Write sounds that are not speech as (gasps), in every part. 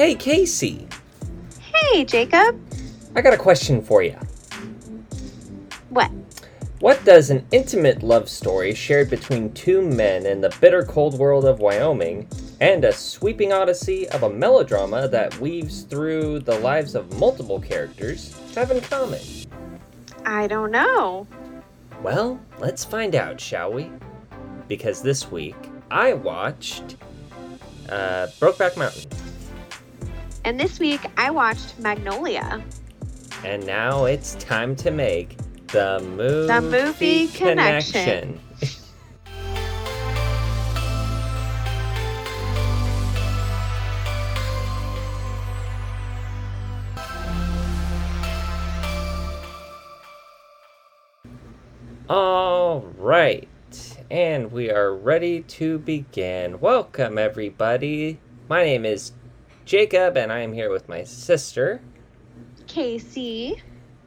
Hey, Casey. Hey, Jacob. I got a question for you. What? What does an intimate love story shared between two men in the bitter cold world of Wyoming and a sweeping odyssey of a melodrama that weaves through the lives of multiple characters have in common? I don't know. Well, let's find out, shall we? Because this week I watched uh, Brokeback Mountain. And this week I watched Magnolia. And now it's time to make the movie, The movie connection. (laughs) All right, and we are ready to begin. Welcome, everybody. My name is Jacob, and I am here with my sister. Casey.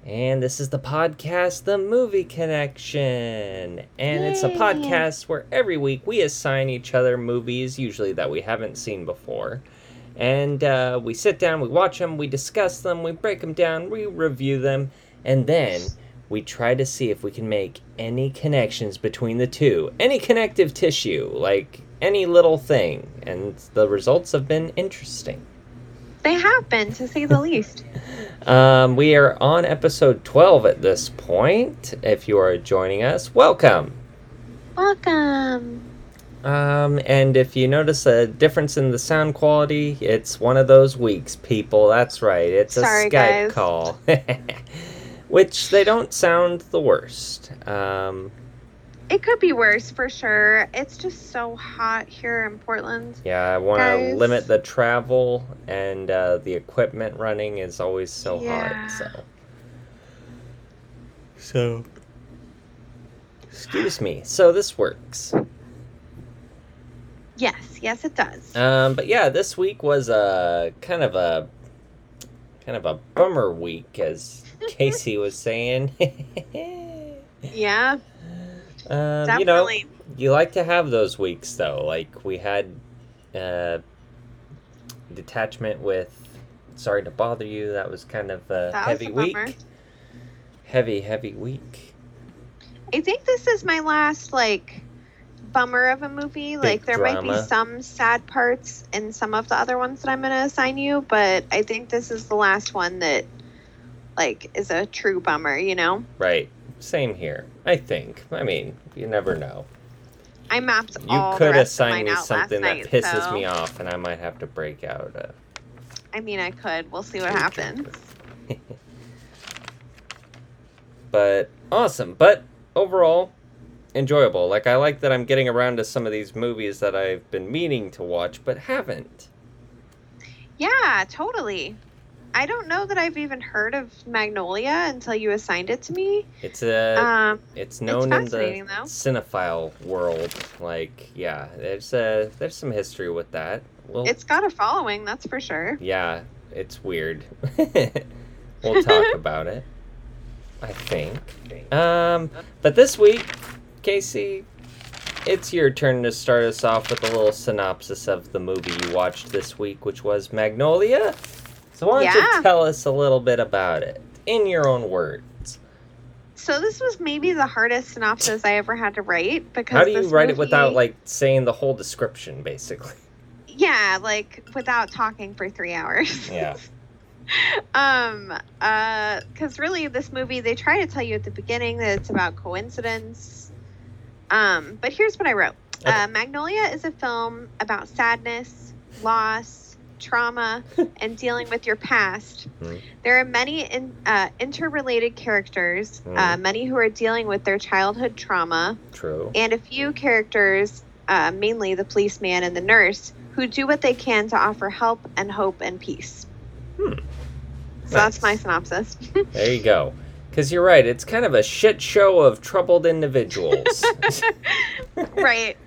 And this is the podcast, The Movie Connection. And it's a podcast where every week we assign each other movies, usually that we haven't seen before. And uh, we sit down, we watch them, we discuss them, we break them down, we review them, and then we try to see if we can make any connections between the two. Any connective tissue, like any little thing. And the results have been interesting. They have been, to say the least. (laughs) Um, we are on episode 12 at this point. If you are joining us, welcome. Welcome. Um, and if you notice a difference in the sound quality, it's one of those weeks, people. That's right. It's a Skype guys. call. (laughs) Which they don't sound the worst. Um, It could be worse for sure. It's just so hot here in Portland. yeah, I want to limit the travel, and uh, the equipment running is always so Yeah. hard. So. So. Excuse me. So this works. Yes, yes, it does. Um, but yeah, this week was a kind of a kind of a bummer week, as (laughs) Casey was saying. (laughs) yeah, um, you know, you like to have those weeks though. Like we had uh, detachment with. Sorry to bother you. That was kind of a That heavy a week. Heavy, heavy week. I think this is my last like bummer of a movie. like there might be some sad parts in some of the other ones that I'm going to assign you, but I think this is the last one that like is a true bummer, you know? Right. Same here. I think. I mean, you never know. I mapped You all the could assign me something that night, pisses so- me off, and I might have to break out. I mean, I could. We'll see what happens. (laughs) but awesome. But overall, enjoyable. Like I like that I'm getting around to some of these movies that I've been meaning to watch but haven't. Yeah, totally. I don't know that I've even heard of Magnolia until you assigned it to me. It's a Um, it's known in the though. cinephile world. Like yeah, there's a there's some history with that. Well, it's got a following, that's for sure. yeah, it's weird. (laughs) we'll talk (laughs) about it. I think. Um, but this week, Casey, it's your turn to start us off with a little synopsis of the movie you watched this week, which was Magnolia. So why don't Yeah. you tell us a little bit about it in your own words? So this was maybe the hardest synopsis I ever had to write because How do you write it without like saying the whole description, basically? yeah, like without talking for three hours. (laughs) Yeah. um, uh, because really, this movie they try to tell you at the beginning that it's about coincidence. Um, but here's what I wrote. Okay. Uh, Magnolia is a film about sadness, loss, trauma, (laughs) and dealing with your past. Mhm. There are many in, uh, interrelated characters, uh, Mhm. many who are dealing with their childhood trauma, True. and a few characters, uh, mainly the policeman and the nurse, who do what they can to offer help and hope and peace. Hmm. So that's my synopsis. (laughs) There you go. Because you're right, it's kind of a shit show of troubled individuals. (laughs) right.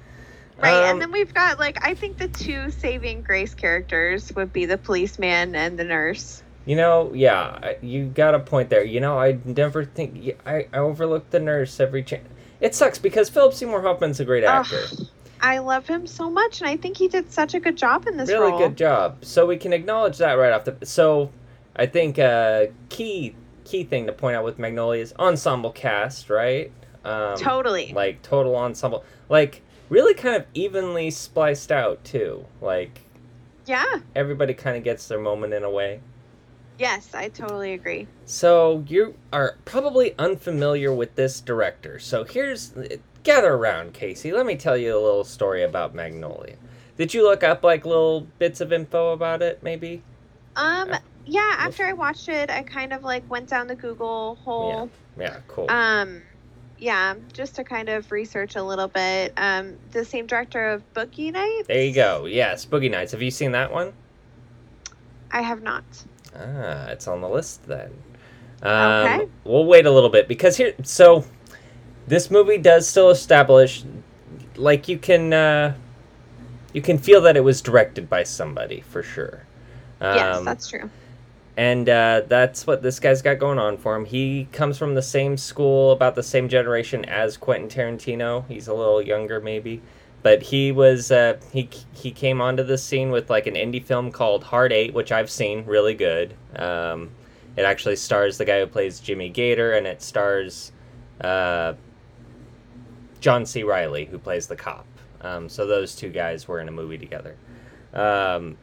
Right. Um, and then we've got, like, I think the two saving grace characters would be the policeman and the nurse. You know, yeah, you got a point there. You know, I never think I, I overlook the nurse every chance. It sucks because Philip Seymour Hoffman's a great Ugh. actor. I love him so much, and I think he did such a good job in this really role. good job. So we can acknowledge that right off the. So, I think uh, key key thing to point out with Magnolia is ensemble cast, right? Um, Totally. Like total ensemble, like really kind of evenly spliced out too. Like yeah. everybody kind of gets their moment in a way. Yes, I totally agree. So you are probably unfamiliar with this director. So here's gather around, Casey. Let me tell you a little story about Magnolia. Did you look up like little bits of info about it, maybe? Um. Yeah. After I watched it, I kind of like went down the Google hole. Yeah. Yeah, cool. Um. Yeah, just to kind of research a little bit. Um, the same director of Boogie Nights. there you go. Yes, Boogie Nights. Have you seen that one? I have not. Ah, it's on the list then. Um, Okay. We'll wait a little bit because here. So, this movie does still establish, like you can, uh, you can feel that it was directed by somebody for sure. yes, Um, that's true. And uh, that's what this guy's got going on for him. He comes from the same school, about the same generation as Quentin Tarantino. He's a little younger, maybe, but he was uh, he he came onto the scene with like an indie film called Hard Eight, which I've seen, really good. Um, it actually stars the guy who plays Jimmy Gator, and it stars uh, John C. Reilly, who plays the cop. Um, so those two guys were in a movie together. Um,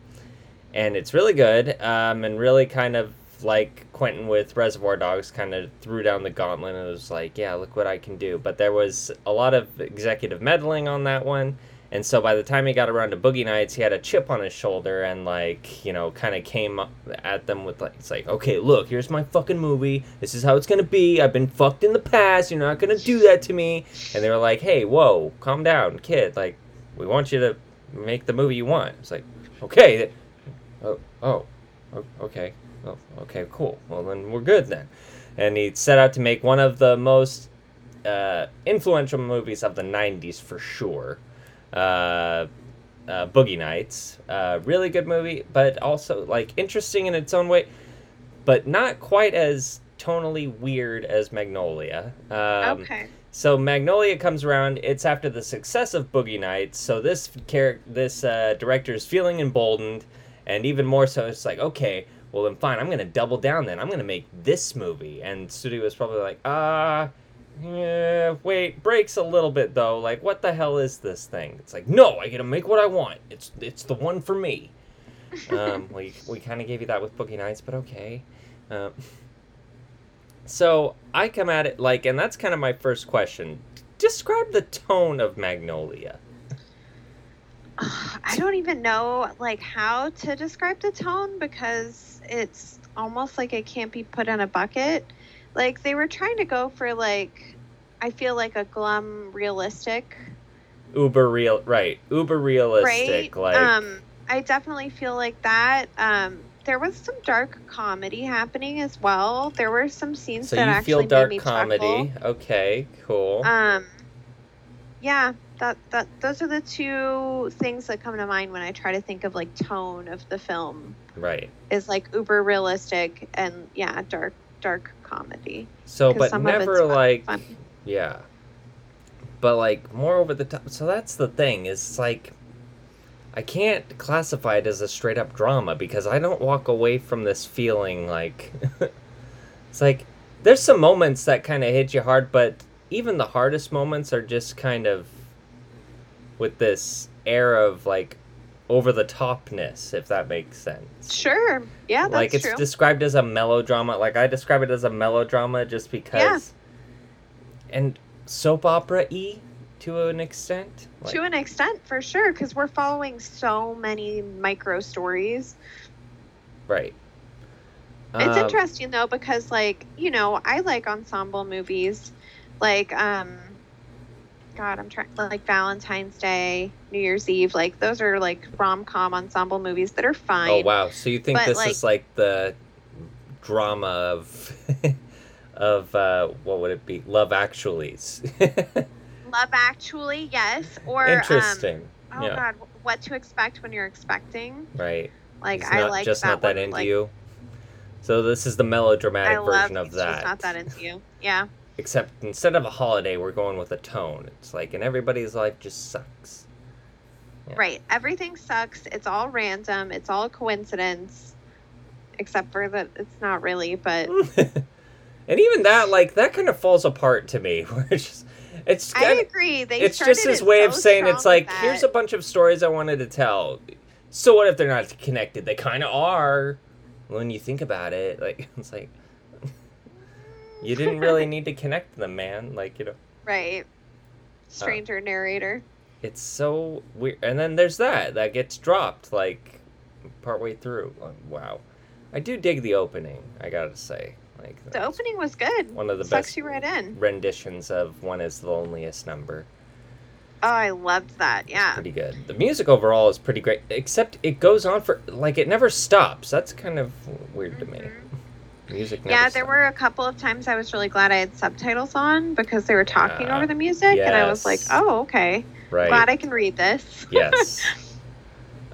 and it's really good um, and really kind of like quentin with reservoir dogs kind of threw down the gauntlet and was like yeah look what i can do. But there was a lot of executive meddling on that one and so by the time he got around to boogie nights he had a chip on his shoulder and like you know kind of came at them with like it's like okay look here's my fucking movie. This is how it's gonna be. I've been fucked in the past. You're not gonna do that to me. And they were like hey whoa calm down kid. Like we want you to make the movie you want. It's like okay oh, oh, okay, oh, okay, cool. Well, then we're good then. And he set out to make one of the most uh, influential movies of the '90s for sure. Uh, uh, Boogie Nights, uh, really good movie, but also like interesting in its own way, but not quite as tonally weird as Magnolia. Um, okay. so Magnolia comes around. It's after the success of Boogie Nights. So this character, this uh, director is feeling emboldened, and even more so, it's like, okay, well then fine, I'm gonna double down. Then I'm gonna make this movie. And studio was probably like, ah, yeah, wait, breaks a little bit though. Like, what the hell is this thing? It's like, no, I get to make what I want. It's it's the one for me. um, (laughs) we we kind of gave you that with Boogie Nights, but okay. Um, so I come at it like, and that's kind of my first question. Describe the tone of Magnolia. (sighs) I don't even know like how to describe the tone because it's almost like it can't be put in a bucket. Like they were trying to go for like I feel like a glum realistic, Uber real, right? Uber realistic, right? like um I definitely feel like that. Um there was some dark comedy happening as well. There were some scenes so that you actually feel made me comedy. chuckle. Okay, cool. Um yeah, that that those are the two things that come to mind when I try to think of like tone of the film. right. is like uber realistic and yeah, dark dark comedy. so but some of it's never like, funny. yeah. But like more over the top. So that's the thing. Is like, I can't classify it as a straight up drama because I don't walk away from this feeling like, (laughs) it's like there's some moments that kind of hit you hard, but even the hardest moments are just kind of with this air of like over the topness, if that makes sense. Sure. Yeah, that's like it's true. described as a melodrama. Like I describe it as a melodrama just because. Yeah. And soap opera y to an extent. Like, to an extent, for sure, because we're following so many micro stories. right. It's Um, interesting though because like you know I like ensemble movies, like um, God I'm trying like Valentine's Day, New Year's Eve, like those are like rom com ensemble movies that are fine. Oh wow! So you think But, this like- is like the drama of (laughs) of uh, what would it be? Love Actually's. Love Actually, yes, or Interesting. Um, oh yeah. God, what to expect when you're expecting? Right. Like It's I not like just that not that one, into like, you. So this is the melodramatic version of that. Just not that into you. Yeah. Except instead of a holiday, we're going with a tone. It's like, and everybody's life just sucks. Yeah. Right. Everything sucks. It's all random. It's all coincidence. Except for that it's not really, but (laughs) and even that, like, that kind of falls apart to me. (laughs) Where it's just, it's I kind of, agree. They it's just his it way so of saying it's like, here's a bunch of stories I wanted to tell. So what if they're not connected? They kind of are. When you think about it, like, (laughs) it's like, you didn't really need to connect them, man. Like, you know. (laughs) right. Stranger narrator. it's so weird. And then there's that that gets dropped like partway through. Like, wow, I do dig the opening. I gotta say, like The opening was good. one of the Sucks best you right in. renditions of "One Is the Loneliest Number." Oh, I loved that. Yeah. Pretty good. The music overall is pretty great, except it goes on for like it never stops. That's kind of weird to me. Mm-hmm. Music. Yeah, there were a couple of times I was really glad I had subtitles on because they were talking Yeah. over the music, and I was like, "Oh, okay. right. Glad I can read this." (laughs) yes.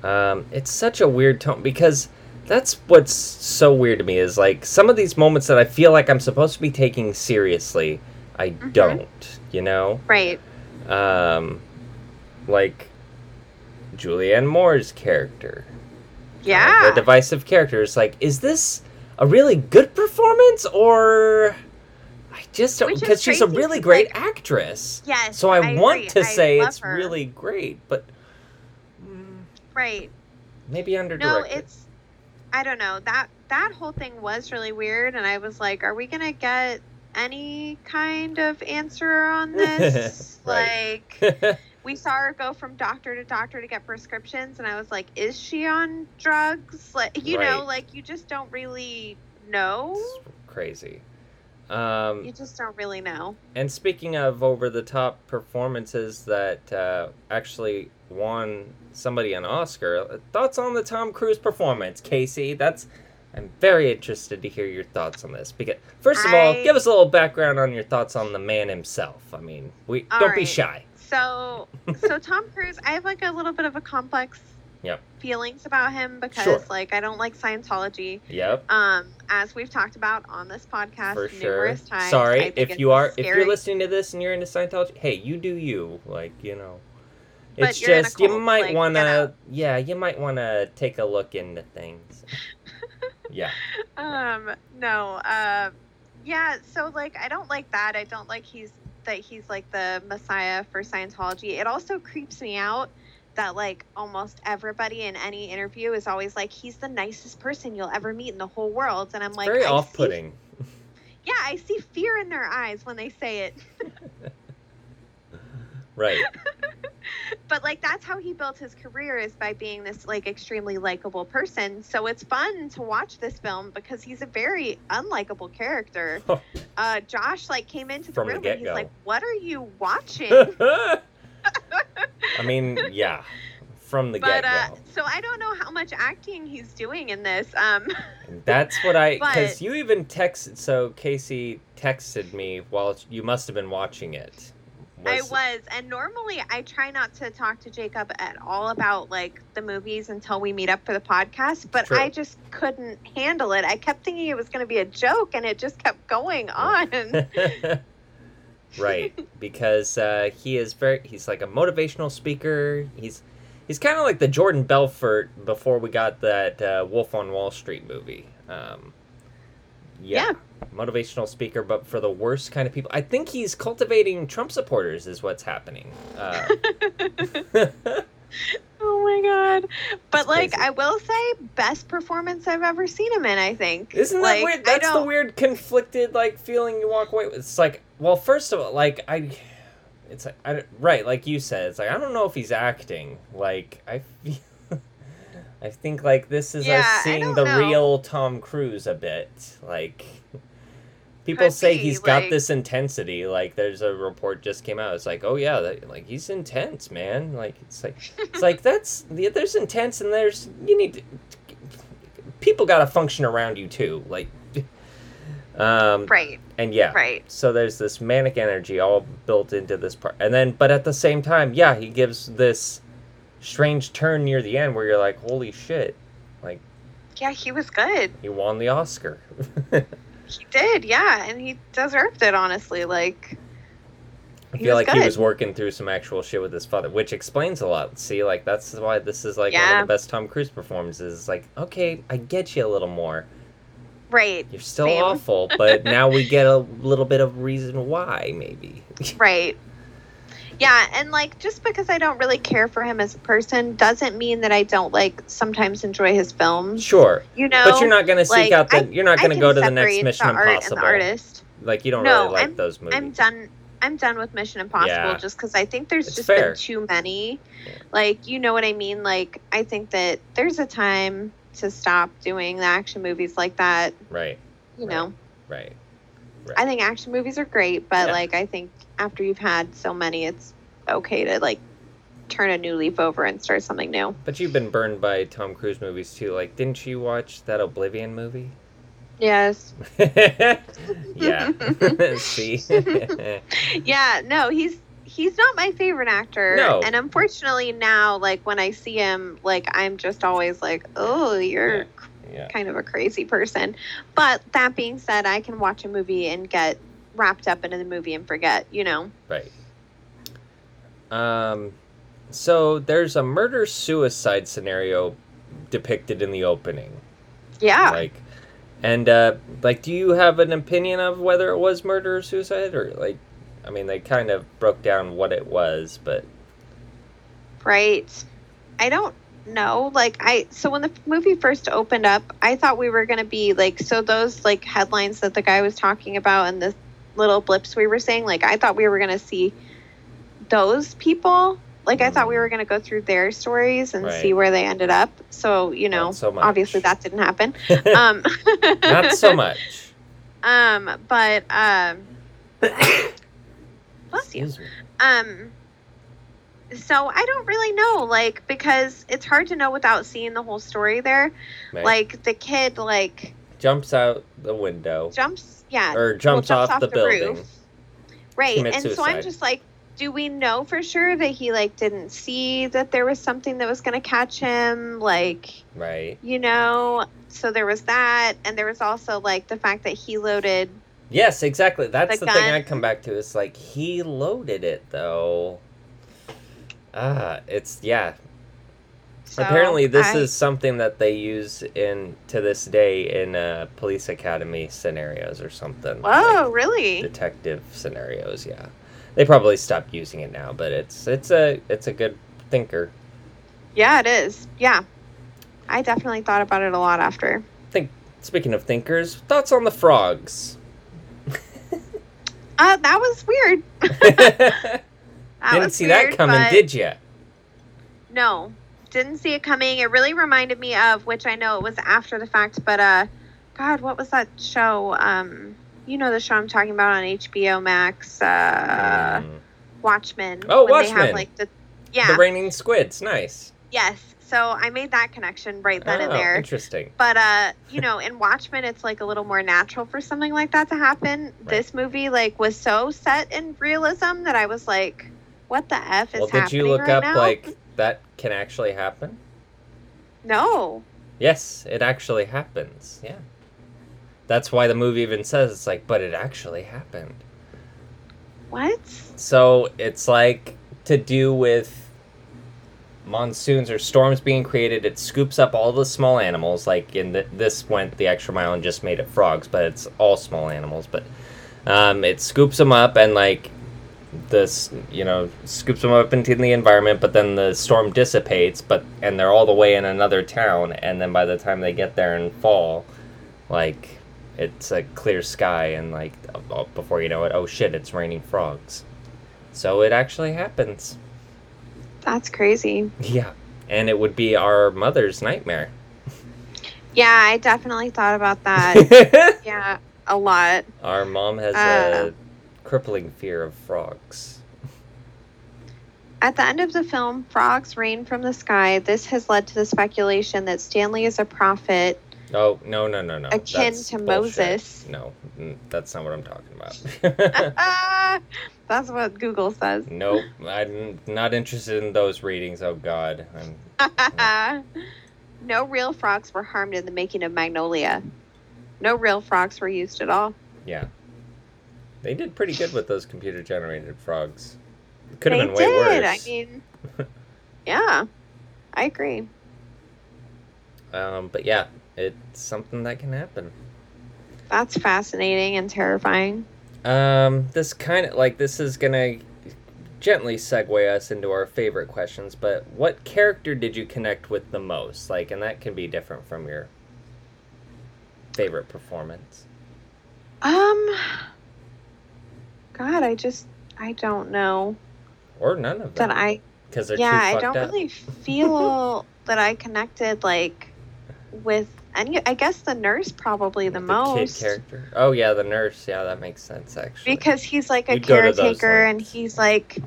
Um, it's such a weird tone because that's what's so weird to me is like some of these moments that I feel like I'm supposed to be taking seriously, I Mhm. don't. You know, right. um, like Julianne Moore's character, uh, Yeah. the divisive character is like, is this a really good performance or? I just don't because she's a really great like- actress. yes. So I, want agree. to I say it's her. really great, but mm, right. maybe under No, it's I don't know. That that whole thing was really weird and I was like, are we going to get any kind of answer on (laughs) this? Right. Like (laughs) we saw her go from doctor to doctor to get prescriptions and I was like, is she on drugs? Like you know, like you just don't really know. It's crazy. Um, You just don't really know. and speaking of over the top performances that uh, actually won somebody an Oscar, thoughts on the Tom Cruise performance, Casey? That's I'm very interested to hear your thoughts on this. Because first of all, give us a little background on your thoughts on the man himself. I mean, we All don't be shy. So, so Tom Cruise, I have like a little bit of a complex Yep. feelings about him because Sure. like I don't like Scientology. Yep. Um, as we've talked about on this podcast For sure. numerous times. Sorry if you are if you're listening to this and you're into Scientology. Hey, you do you. Like you know, But it's you're in a just you might like, wanna. Yeah, you might want to take a look into things. (laughs) yeah. Um, no. Uh, yeah. So like, I don't like that. I don't like he's that he's like the messiah for Scientology. It also creeps me out that like almost everybody in any interview is always like he's the nicest person you'll ever meet in the whole world, and I'm like Very off-putting. (laughs) yeah, I see fear in their eyes when they say it. (laughs) Right. (laughs) (laughs) but like that's how he built his career is by being this like extremely likable person so it's fun to watch this film because he's a very unlikable character (laughs) uh josh like came into the From the room and he's like what are you watching (laughs) I mean, yeah. From the but get uh go. so i don't know how much acting he's doing in this um That's what I. Because you even texted. So Casey texted me while you must have been watching it. I was, and normally I try not to talk to Jacob at all about like the movies until we meet up for the podcast, but True. I just couldn't handle it. I kept thinking it was going to be a joke, and it just kept going on. (laughs) (laughs) right because uh, he is very he's like a motivational speaker he's he's kind of like the jordan belfort before we got that uh, wolf on wall street movie um, yeah, motivational speaker but for the worst kind of people i think he's cultivating trump supporters is what's happening uh, (laughs) oh my god! But It's like, crazy. I will say, best performance I've ever seen him in. I think. Isn't that weird? That's the weird conflicted like feeling you walk away with. It's like, well, first of all, like I, it's like I right, like you said, it's like I don't know if he's acting. Like I feel, (laughs) I think like this is Yeah, us seeing the know. real Tom Cruise a bit. Like people say be, he's got this intensity. Like there's a report just came out. It's like, oh yeah, that, like he's intense, man. Like it's like it's like (laughs) that's yeah, there's intense and there's you need to, people got to function around you too like (laughs) um Right. and yeah Right. so there's this manic energy all built into this part and then but at the same time yeah he gives this strange turn near the end where you're like holy shit like Yeah, he was good. he won the oscar (laughs) He did. Yeah, and he deserved it. Honestly, like. I feel like he was working through some actual shit with his father, which explains a lot. See, like that's why this is like one of the best Tom Cruise performances. Like, okay, I get you a little more. Right. You're still Same. awful, but now we get a little bit of reason why, maybe. (laughs) Right. Yeah, and like just because I don't really care for him as a person doesn't mean that I don't like sometimes enjoy his films. sure, You know, but you're not gonna seek like, out the. I- you're not I gonna go to the next Mission the Impossible. the artist. Like you don't No, really like I'm- those movies. I'm done. I'm done with Mission Impossible Yeah. just because I think there's It's just fair. been too many. Yeah. Like, you know what I mean? Like, I think that there's a time to stop doing the action movies like that. Right, You Right. know, right. I think action movies are great, but Yeah. like, I think after you've had so many, it's okay to like turn a new leaf over and start something new. But you've been burned by Tom Cruise movies too. Like, didn't you watch that Oblivion movie? Yes. (laughs) yeah. (laughs) (laughs) See. yeah, no, he's he's not my favorite actor. No. And unfortunately now, like when I see him, like I'm just always like, Oh, you're yeah. kind of a crazy person. But that being said, I can watch a movie and get wrapped up into the movie and forget, you know. Right. Um, so there's a murder suicide scenario depicted in the opening. Yeah. Like, and uh, like, do you have an opinion of whether it was murder or suicide, or like, I mean, they kind of broke down what it was, but Right. I don't know. Like I so when the movie first opened up, I thought we were going to be like so those like headlines that the guy was talking about and the little blips we were saying, like I thought we were going to see those people. Like I thought we were going to go through their stories and see where they ended up. So, you know, so obviously that didn't happen. (laughs) um (laughs) not so much. Um but um (coughs) bless you. Um so I don't really know like because it's hard to know without seeing the whole story there. Right. Like the kid like jumps out the window jumps yeah or well, jumps, off, the, building. roof. Right. And so I'm just like do we know for sure that he like didn't see that there was something that was going to catch him like Right. you know so there was that and there was also like the fact that he loaded Yes, exactly. That's The the, thing. I come back to. It's like he loaded it though. Ah, it's yeah. So Apparently, this I- is something that they use in to this day in uh, police academy scenarios or something. Oh, like really? detective scenarios. Yeah, they probably stopped using it now, but it's it's a it's a good thinker. Yeah, it is. Yeah. I definitely thought about it a lot after. Think. Speaking of thinkers, thoughts on the frogs? (laughs) Uh, that was weird. (laughs) (laughs) Didn't was see weird, that coming, but did you? No, didn't see it coming. It really reminded me of, which I know it was after the fact, but uh, God, what was that show? Um, you know the show I'm talking about on HBO Max, uh, Watchmen. Oh, when They Watchmen. have like the, yeah, The raining squids, nice. yes. So I made that connection right then and Oh, there. Interesting. But uh, you know, in Watchmen, it's like a little more natural for something like that to happen. This movie like was so set in realism that I was like, "What the f is Well, did happening you look right up now?" like that can actually happen? no, Yes, it actually happens. Yeah. That's why the movie even says it's like, but it actually happened. what? So it's like to do with monsoons or storms being created. It scoops up all the small animals. Like in the, this went the extra mile and just made it frogs, but it's all small animals. But um, it scoops them up and like this, you know, scoops them up into the environment. But then the storm dissipates. But and they're all the way in another town. And then by the time they get there and fall, like it's a clear sky and like before you know it, oh shit, it's raining frogs. So it actually happens. That's crazy. Yeah. And it would be our mother's nightmare. Yeah, I definitely thought about that. (laughs) yeah, a lot. our mom has Uh. a crippling fear of frogs. At the end of the film, frogs rain from the sky. This has led to the speculation that Stanley is a prophet Oh, no, no, no, no. akin That's to bullshit. Moses. No, that's not what I'm talking about. (laughs) That's what Google says. nope, I'm not interested in those readings. Oh, God. I'm, (laughs) no real frogs were harmed in the making of Magnolia. No real frogs were used at all. yeah. They did pretty good with those computer generated frogs. Could have been way did. worse. I mean, yeah, I agree. Um, but yeah, it's something that can happen. That's fascinating and terrifying. Um, this kind of like this is gonna gently segue us into our favorite questions. But what character did you connect with the most? Like, and that can be different from your favorite performance. Um, God, I just I don't know Or none of them. that I Because they're yeah I don't up. really feel (laughs) that I connected like with any. I guess the nurse probably the, kid most character. Oh yeah, the nurse. Yeah, that makes sense actually. because he's like a You'd go to those caretaker and he's like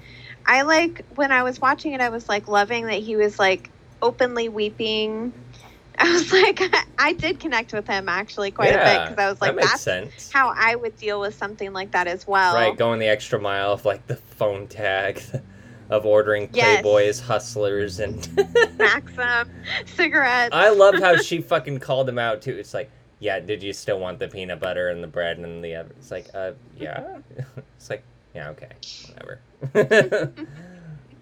I like when I was watching it I was like loving that he was like openly weeping. I was like (laughs) I did connect with him actually quite a bit because I was like that that's sense. how I would deal with something like that as well. Right, going the extra mile of like the phone tag (laughs) of ordering Yes. Playboys, hustlers, and (laughs) Maxim, cigarettes. I love how she fucking called him out too. It's like, yeah, did you still want the peanut butter and the bread and the other? It's like, uh, yeah. It's like, yeah, okay, whatever.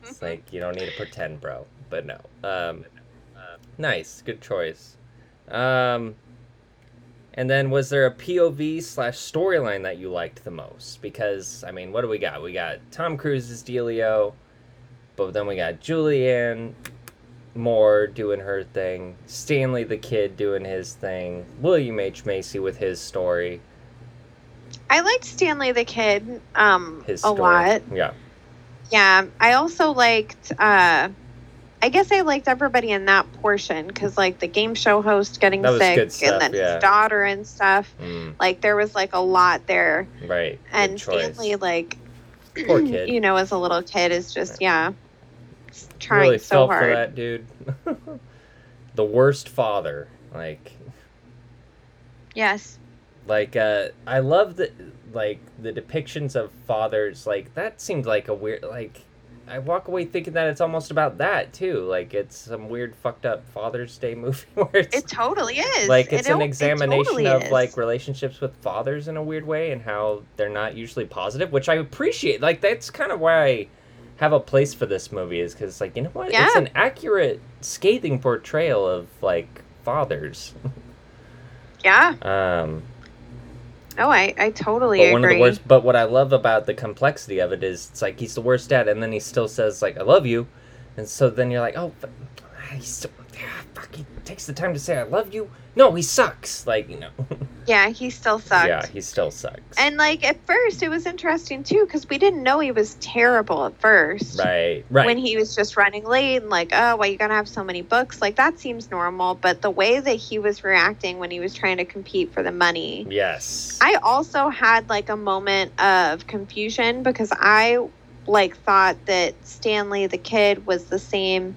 it's like you don't need to pretend, bro. But no. Um, nice, good choice. Um, and then was there a POV slash storyline that you liked the most? Because I mean, what do we got? We got Tom Cruise's Delio, but then we got Julianne Moore doing her thing, Stanley the Kid doing his thing, William H Macy with his story, I liked Stanley the Kid um, his a lot. Yeah, Yeah, I also liked. Uh, I guess I liked everybody in that portion because, like, the game show host getting sick, stuff, and then yeah. his daughter and stuff. mm, Like, there was like a lot there, right. and. Stanley, like, (clears throat) Poor kid. you know, as a little kid, is just yeah, s- trying really so felt hard. for that dude. (laughs) the worst father, like. Yes, like uh i love the like the depictions of fathers like that seemed like a weird like i walk away thinking that it's almost about that too like it's some weird fucked up father's day movie (laughs) where it's it totally is. like it's It an o- it examination totally of is. like relationships with fathers in a weird way and how they're not usually positive which i appreciate like that's kind of why i have a place for this movie is because like you know what yeah. it's an accurate scathing portrayal of like fathers (laughs) yeah. um Oh, I I totally but agree. one of the worst but what i love about the complexity of it is it's like he's the worst dad and then he still says like i love you and so then you're like oh but ah, he's still fuck he takes the time to say i love you no he sucks like you know (laughs) Yeah, he still sucks. yeah he still sucks And like at first, it was interesting too because we didn't know he was terrible at first. right right When he was just running late and like, oh, why you gotta have so many books? Like that seems normal. But the way that he was reacting when he was trying to compete for the money, yes I also had like a moment of confusion because I like thought that Stanley the kid was the same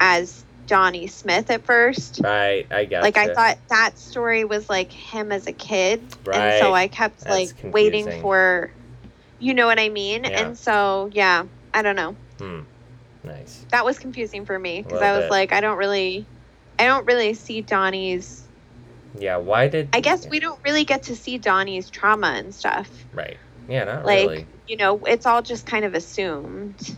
as Johnny Smith at first. right i got Like I thought that story was like him as a kid, right. and so I kept That's like waiting for, you know what I mean? Yeah. And so yeah, I don't know. hmm. nice That was confusing for me because I was bit. like, I don't really, I don't really see Donnie's. yeah why did I guess we don't really get to see Donnie's trauma and stuff. right yeah not Like really you know, it's all just kind of assumed.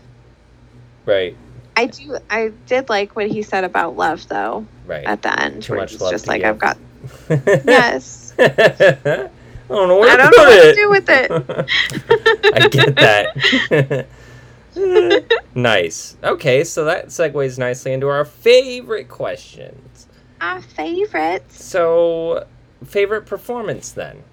right I do. I did like what he said about love though right at the end. Too much love just like give. I've got (laughs) yes. I don't know where I don't know what to do with it. (laughs) I get that. (laughs) nice. Okay, so that segues nicely into our favorite questions. Our favorites. So, favorite performance then?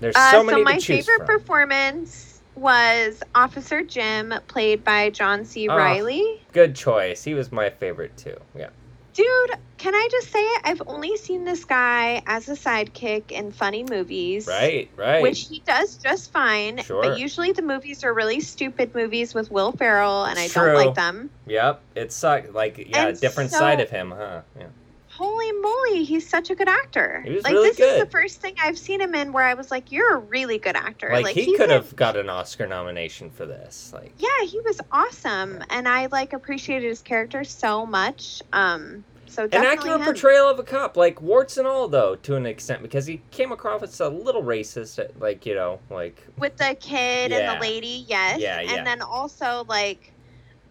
There's Uh, so so, many my to choose favorite from. performance was Officer Jim, played by John C. Ah. Reilly. Good choice. He was my favorite too. Yeah. Dude, can I just say it? I've only seen this guy as a sidekick in funny movies. Right. Right. Which he does just fine. Sure. But usually the movies are really stupid movies with Will Ferrell, and I True. don't like them. Yep. It sucked. Like yeah, And different so- side of him, huh? Yeah. Holy moly, he's such a good actor. He was like really this is the first thing I've seen him in where I was like, "You're a really good actor." Like, he could have got an Oscar nomination for this. Like. Yeah, he was awesome, and I like appreciated his character so much. Um, So An accurate him. portrayal of a cop, like warts and all, though, to an extent, because he came across as a little racist, like you know, like with the kid and the lady, yes. Yeah, yeah. And then also like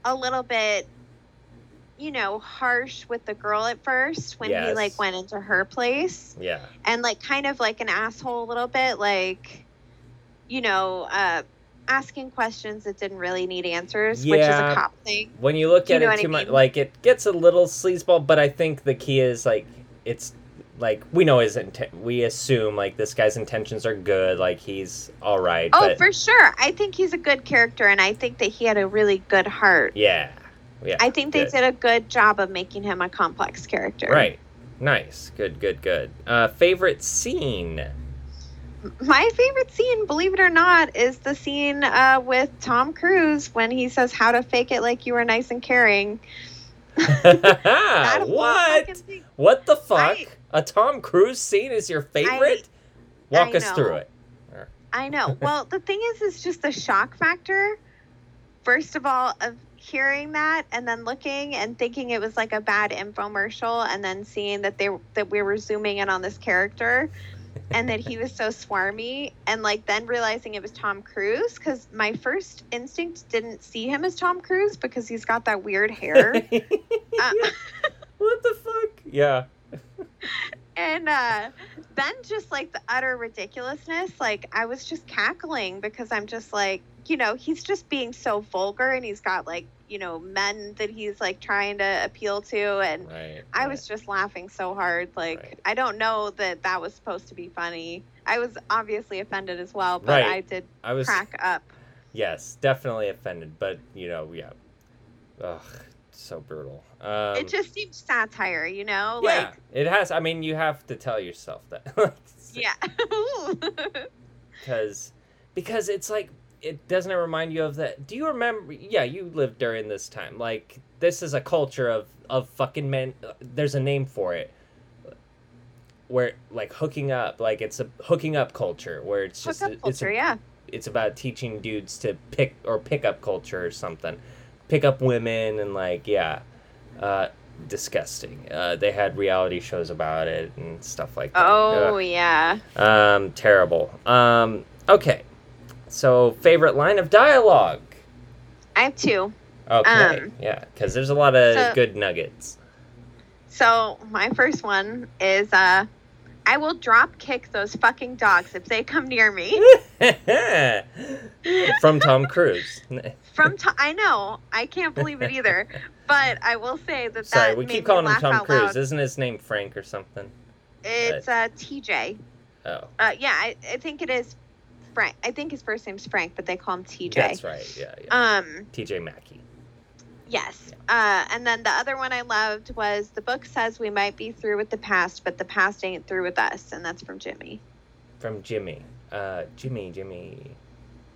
a little bit, you know, harsh with the girl at first when he like went into her place yeah, and like kind of like an asshole a little bit, like, you know, uh, asking questions that didn't really need answers, which is a cop thing. when you look Do you at know it what I too much, like it gets a little sleazeball. But I think the key is like it's like we know his intent. We assume like this guy's intentions are good. Like he's all right. Oh, but for sure. I think he's a good character and I think that he had a really good heart. yeah, yeah. I think they good. did a good job of making him a complex character. Right. Nice. Good. Good. Good. Uh, favorite scene. My favorite scene, believe it or not, is the scene uh, with Tom Cruise when he says how to fake it like you were nice and caring. (laughs) What? What the fuck? I- a Tom Cruise scene is your favorite? Walk I us through it. I know. Well, the thing is, it's just the shock factor. First of all, of hearing that and then looking and thinking it was like a bad infomercial, and then seeing that they that we were zooming in on this character, and that he was so swarmy, and like then realizing it was Tom Cruise because my first instinct didn't see him as Tom Cruise because he's got that weird hair. (laughs) Uh, what the fuck? Yeah. (laughs) (laughs) and uh then just like the utter ridiculousness like i was just cackling because i'm just like you know he's just being so vulgar and he's got like you know men that he's like trying to appeal to and Right. i right. was just laughing so hard like Right. i don't know that that was supposed to be funny i was obviously offended as well but i did I was crack up yes, definitely offended, but you know, yeah. Ugh, so brutal. Um, it just seems satire you know yeah, like it has. I mean, you have to tell yourself that. (laughs) yeah (laughs) because because it's like it doesn't it remind you of that do you remember yeah you lived during this time like this is a culture of of fucking men there's a name for it where like hooking up like it's a hooking up culture where it's just hookup it's culture a, yeah it's about teaching dudes to pick or pick up culture or something pick up women and like yeah uh disgusting uh they had reality shows about it and stuff like that Ugh. oh yeah Um, terrible. Um, okay. So, favorite line of dialogue. i have two Okay. Um, yeah, because there's a lot of so- good nuggets. So my first one is uh I will drop kick those fucking dogs if they come near me. (laughs) From Tom Cruise. (laughs) (laughs) From to- I know I can't believe it either, (laughs) but I will say that Sorry, that we keep calling him Tom Cruise. loud. Isn't his name Frank or something? It's uh TJ. Oh, Uh, yeah, I, I think it is Frank. I think his first name's Frank, but they call him TJ. that's right. Yeah, yeah. Um, TJ Mackey. yes. Uh, and then the other one I loved was the book says we might be through with the past, but the past ain't through with us, and that's from Jimmy. From Jimmy. Uh, Jimmy, Jimmy.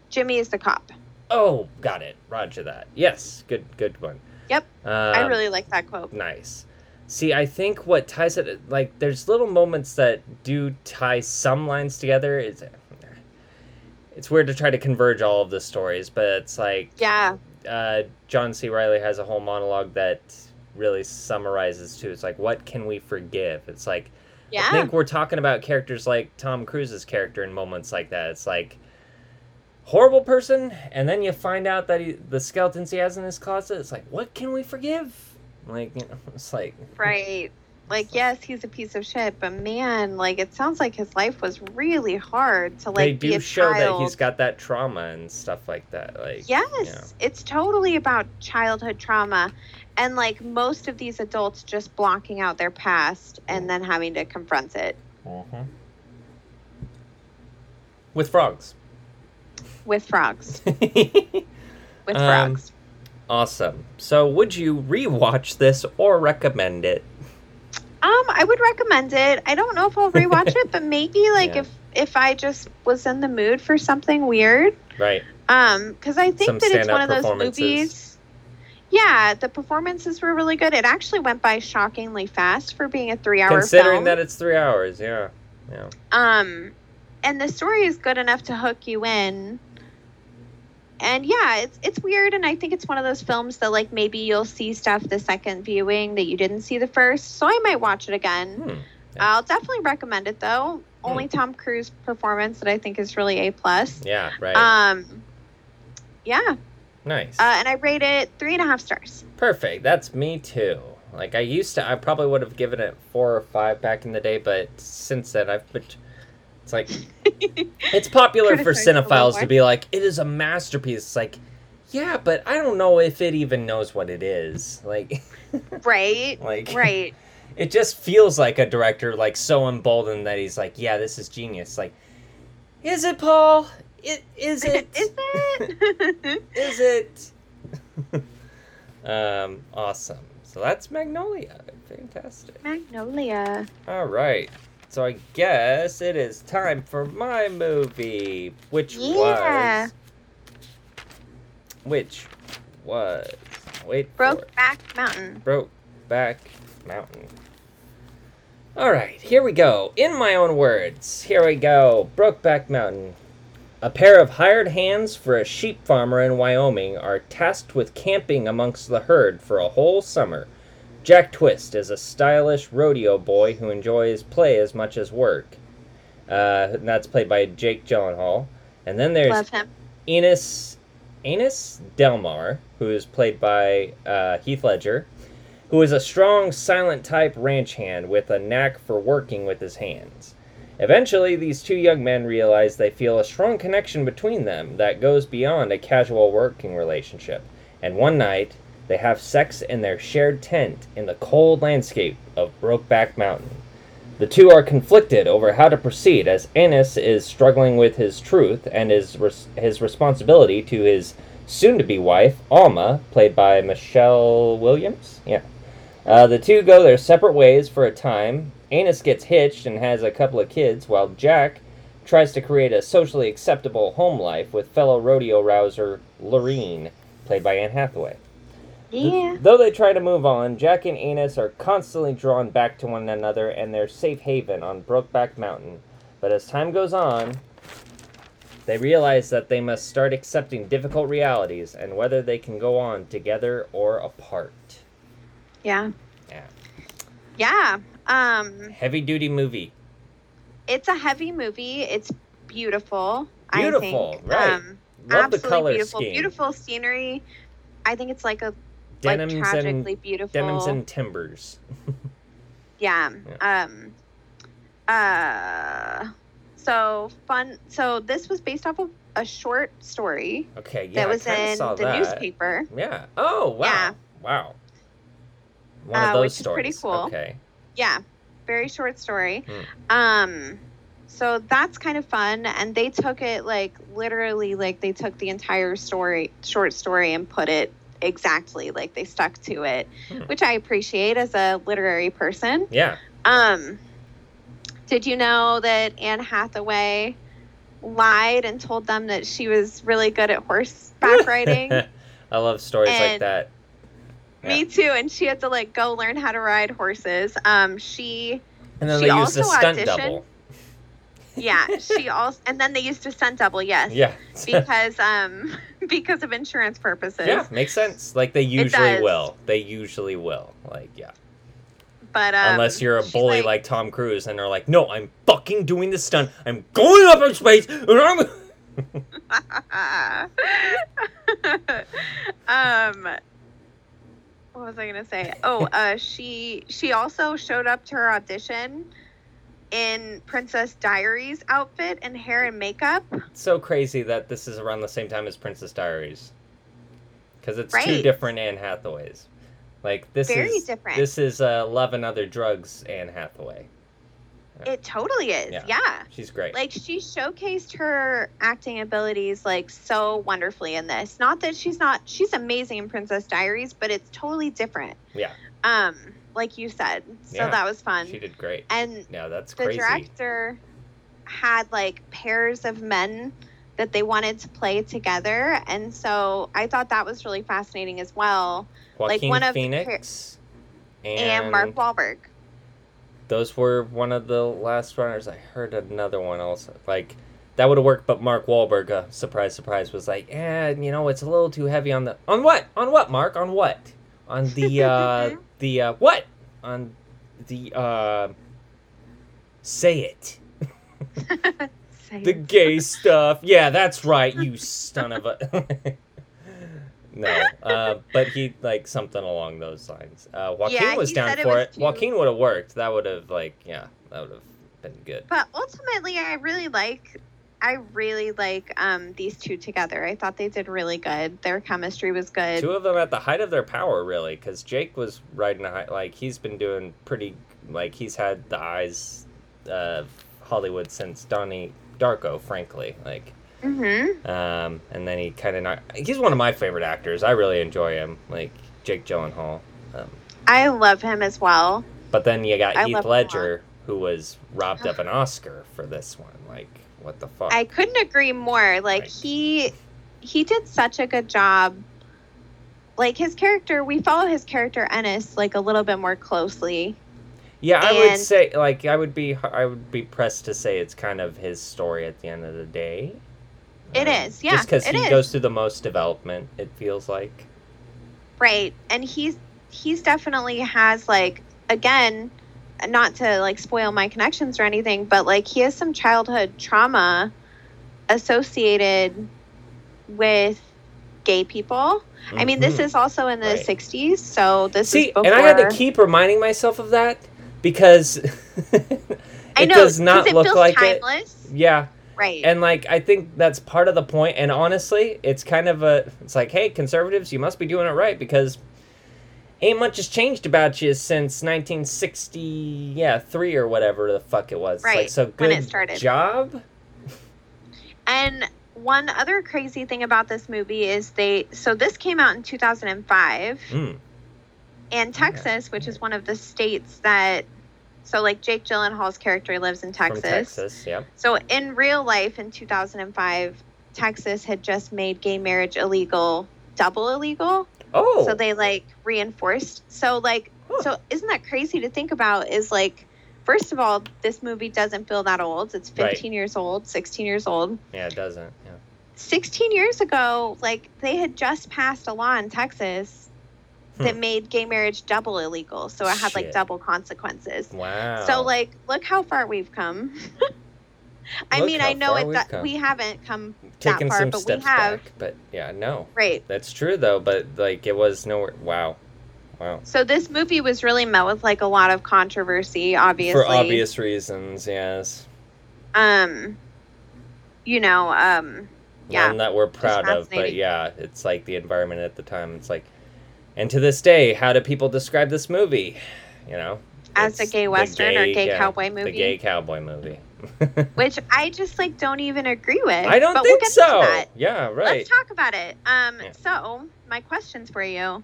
Jimmy is the cop. Oh, got it. Roger that. Yes, good, good one. Yep, Um, I really like that quote. Nice. See, I think what ties it like there's little moments that do tie some lines together. It's it's weird to try to converge all of the stories, but it's like Yeah, uh, John C. Reilly has a whole monologue that really summarizes too. It's like what can we forgive? It's like yeah. I think we're talking about characters like Tom Cruise's character in moments like that. It's like horrible person, and then you find out that he, the skeletons he has in his closet. It's like, what can we forgive? Like, you know, (laughs) it's like, Right. (laughs) Like, yes, he's a piece of shit, but man, like, it sounds like his life was really hard to, like, they do show child. that he's got that trauma and stuff like that. Like, Yes, you know. it's totally about childhood trauma. And, like, most of these adults just blocking out their past and then having to confront it Mhm. with frogs. With frogs. (laughs) With Um, frogs. awesome. So, would you rewatch this or recommend it? Um, I would recommend it. I don't know if I'll rewatch it, but maybe, (laughs) like, Yeah. if if I just was in the mood for something weird. Right. Um, because I think Some that it's one of those movies. Yeah, the performances were really good. It actually went by shockingly fast for being a three-hour Considering film. that it's three hours, yeah. Yeah. um, and the story is good enough to hook you in. And yeah, it's it's weird, and I think it's one of those films that like maybe you'll see stuff the second viewing that you didn't see the first, so I might watch it again. Hmm. I'll definitely recommend it though. Only Tom Cruise performance that I think is really a plus. Yeah, right. Um, yeah, nice. uh, and I rate it three and a half stars. Perfect. That's me too. Like I used to, I probably would have given it four or five back in the day, but since then I've been. It's like (laughs) it's popular for Criticized a little cinephiles to be like, it is a masterpiece. It's like, yeah, but I don't know if it even knows what it is. Like, (laughs) right, like right. (laughs) it just feels like a director like so emboldened that he's like, yeah, this is genius. Like, is it, Paul? It is it? Is it? Is it? um, awesome. So that's Magnolia. Fantastic. Magnolia. All right. So I guess it is time for my movie, which Yeah. was which was wait. Brokeback Mountain. Broke back mountain. All right, here we go. In my own words, here we go. Brokeback Mountain. A pair of hired hands for a sheep farmer in Wyoming are tasked with camping amongst the herd for a whole summer. Jack Twist is a stylish rodeo boy who enjoys play as much as work. Uh, and that's played by Jake Gyllenhaal. And then there's. Ennis Enos Delmar, who is played by uh, Heath Ledger, who is a strong, silent type ranch hand with a knack for working with his hands. Eventually, these two young men realize they feel a strong connection between them that goes beyond a casual working relationship. And one night, they have sex in their shared tent in the cold landscape of Brokeback Mountain. The two are conflicted over how to proceed as Ennis is struggling with his truth and his, res- his responsibility to his soon to be wife, Alma, played by Michelle Williams. Yeah. Uh, the two go their separate ways for a time. Ennis gets hitched and has a couple of kids, while Jack tries to create a socially acceptable home life with fellow rodeo rouser Lureen, played by Anne Hathaway. Th- Though they try to move on, Jack and Ennis are constantly drawn back to one another and their safe haven on Brokeback Mountain. But as time goes on, they realize that they must start accepting difficult realities and whether they can go on together or apart. Yeah. Yeah. Yeah. Um, Heavy duty movie. it's a heavy movie. It's beautiful. Beautiful, I think. right. Um, Love the absolutely color beautiful. scheme. Beautiful scenery. I think it's like a Denims like tragically and beautiful. denims and timbers. (laughs) yeah. Um. Uh. So fun. So this was based off of a short story Okay, yeah, that was in the that. newspaper. Yeah. Oh wow. Yeah. Wow. One Uh, of those which is stories. pretty cool. Okay. Yeah, very short story. Hmm. Um, so that's kind of fun, and they took it like literally, like they took the entire story, short story, and put it exactly like they stuck to it, Hmm. which I appreciate as a literary person. Yeah. Um, did you know that Anne Hathaway lied and told them that she was really good at horseback (laughs) riding? I love stories like And- that. Me too, and she had to like go learn how to ride horses. Um, she And then She they used a stunt auditioned- double. yeah she (laughs) also and then they used a stunt double yes Yeah. because um (laughs) because of insurance purposes yeah, makes sense. Like they usually will. They usually will. Like, yeah. but um, Unless you're a bully like, Tom Cruise and they're like, no, I'm fucking doing the stunt. I'm going up in space (laughs) (laughs) um what was i gonna say oh uh she she also showed up to her audition in princess diaries outfit and hair and makeup so crazy that this is around the same time as Princess Diaries. Because it's two different Anne Hathaways. Like this Very is different. this is uh, Love and Other Drugs Anne Hathaway. it totally is Yeah. yeah. She's great. like she showcased her acting abilities like so wonderfully in this not that she's not she's amazing in princess diaries but it's totally different yeah, um like you said so Yeah, that was fun she did great. and No, that's the crazy. director had like pairs of men that they wanted to play together and so i thought that was really fascinating as well like Joaquin one of Phoenix and, and, mark Wahlberg. those were one of the last runners. I heard another one also. Like that would have worked. But Mark Wahlberg, uh, surprise, surprise, was like, "Yeah, you know, it's a little too heavy on the on what on what Mark on what on the uh, (laughs) the uh, what on the uh, say it." the gay (laughs) stuff. Yeah, that's right, you son of a. (laughs) no, uh, but he like something along those lines. Uh, Joaquin Yeah, was down it for it. too- Joaquin would have worked. That would have like yeah, that would have been good. But ultimately, I really like. I really like um, these two together. I thought they did really good. Their chemistry was good. Two of them at the height of their power, really, because Jake was riding a high. Like he's been doing pretty. Like he's had the eyes of Hollywood since Donnie Darko, frankly. Like. Mm-hmm. Um, and then he kind of not. He's one of my favorite actors. I really enjoy him, like Jake Gyllenhaal. Um, I love him as well. but then you got I Heath Ledger, who was robbed of an (gasps) Oscar for this one. Like, what the fuck? I couldn't agree more. Like Right. he he did such a good job. Like his character, we follow his character Ennis like a little bit more closely. yeah, I would say, like, I would be, I would be pressed to say it's kind of his story at the end of the day. It Um, is, yeah, Just because he is. goes through the most development, it feels like. Right. And he's he's definitely has like again, not to like spoil my connections or anything, but like he has some childhood trauma associated with gay people. I mean, this Mhm. is also in the Right. 60s, so this See, is before and I had to keep reminding myself of that because (laughs) I it know, does not it look feels like it. Yeah, Right. and like I think that's part of the point. And honestly, it's kind of a. It's like, hey, conservatives, you must be doing it right because ain't much has changed about you since 1960, yeah, three or whatever the fuck it was. It's Like, Right, so when good it started. job. And one other crazy thing about this movie is they so this came out in 2005 Mm, and Texas, which is one of the states that so like Jake Gyllenhaal's character lives in Texas. From Texas, yeah. So in real life in 2005, Texas had just made gay marriage illegal, double illegal. Oh, So they like reinforced. So like Huh. so isn't that crazy to think about is like first of all, this movie doesn't feel that old. It's 15 Right. years old, 16 years old. yeah, it doesn't. Yeah. 16 years ago, like they had just passed a law in Texas that Hmm. made gay marriage double illegal. So it had like double consequences. Wow. So like look how far we've come. (laughs) I mean, I know it come. we haven't come that far, some but we steps have. back, but yeah, no, right. that's true though. But like, it was nowhere. Wow, wow. So this movie was really met with like a lot of controversy, obviously. For obvious reasons, yes. Um, you know, um, Yeah, One that we're proud of, but yeah, it's like the environment at the time. It's like, and to this day, how do people describe this movie? You know, as a gay the western or gay yeah, cowboy The movie, gay cowboy movie. (laughs) which I just like don't even agree with. I don't but we'll think get so. that. Yeah, right. Let's talk about it. Um, Yeah. so my questions for you.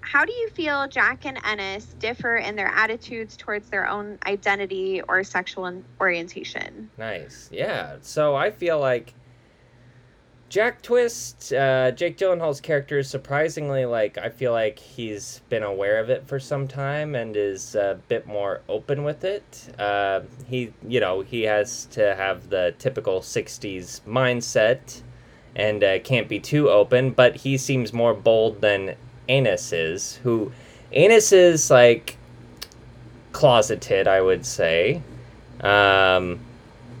How do you feel Jack and Ennis differ in their attitudes towards their own identity or sexual orientation? Nice. Yeah. So I feel like Jack Twist, uh, Jake Gyllenhaal's character is surprisingly like I feel like he's been aware of it for some time and is a bit more open with it. Uh, he, you know, he has to have the typical '60s mindset and uh, can't be too open, but he seems more bold than Ennis is. Who Ennis is like closeted, I would say. Um,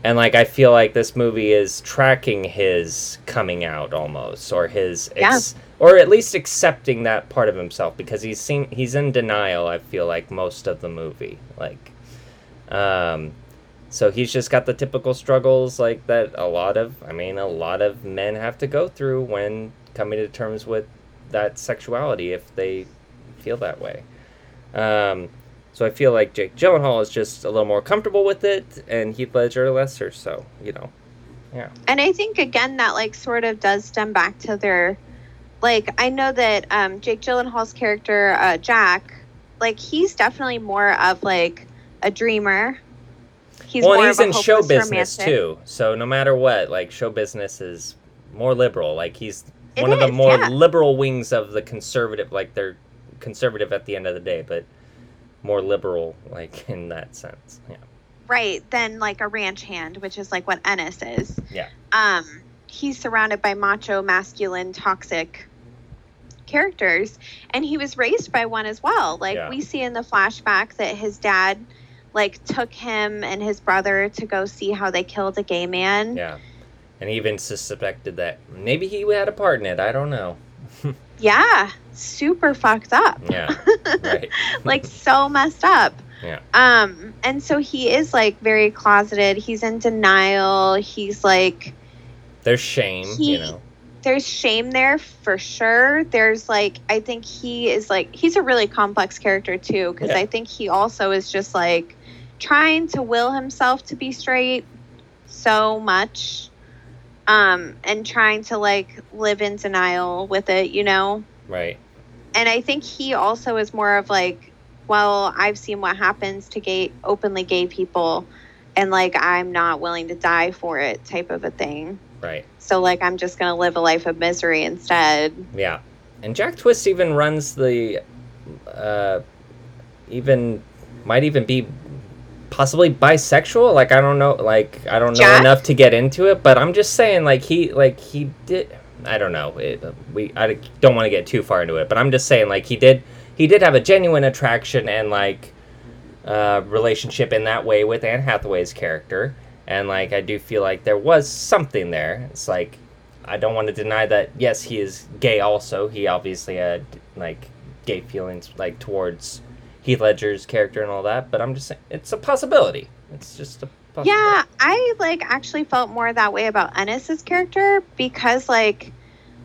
and like I feel like this movie is tracking his coming out almost, or his ex- or at least accepting that part of himself because he's seen he's in denial. I feel like most of the movie, like, um, so he's just got the typical struggles like that. A lot of, I mean, a lot of men have to go through when coming to terms with that sexuality if they feel that way. Um, so I feel like Jake Gyllenhaal is just a little more comfortable with it, and Heath Ledger lesser so. You know, yeah. And I think again that like sort of does stem back to their like I know that um Jake Gyllenhaal's character uh Jack like he's definitely more of like a dreamer. He's well, more he's of a in show business romantic. too. So no matter what, like show business is more liberal. Like he's It one of the more yeah. liberal wings of the conservative. Like they're conservative at the end of the day, but more liberal, like (laughs) in that sense. Yeah. right than like a ranch hand, which is like what Ennis is. Yeah. Um, he's surrounded by macho, masculine, toxic characters, and he was raised by one as well. Like Yeah. we see in the flashback that his dad like took him and his brother to go see how they killed a gay man. Yeah. And he even suspected that maybe he had a part in it. I don't know. (laughs) Yeah, super fucked up. Yeah. (laughs) Right. (laughs) like (laughs) so messed up. Yeah. Um, and so he is like very closeted. He's in denial. He's like There's shame, He- you know. there's shame there for sure. There's like I think he is like he's a really complex character too because Yeah. I think he also is just like trying to will himself to be straight so much um and trying to like live in denial with it, you know. Right. And I think he also is more of like, well, I've seen what happens to gay openly gay people, and like I'm not willing to die for it type of a thing. Right. So like I'm just gonna live a life of misery instead. Yeah. And Jack Twist even runs the uh even might even be possibly bisexual like I don't know like I don't know Jack? enough to get into it but I'm just saying like he like he did I don't know it, we I don't want to get too far into it but I'm just saying like he did he did have a genuine attraction and like uh relationship in that way with Anne Hathaway's character and like I do feel like there was something there it's like I don't want to deny that. Yes, he is gay. Also, he obviously had like gay feelings like towards Heath Ledger's character and all that. But I'm just saying, it's a possibility. It's just a Yeah, I like actually felt more that way about Ennis's character because like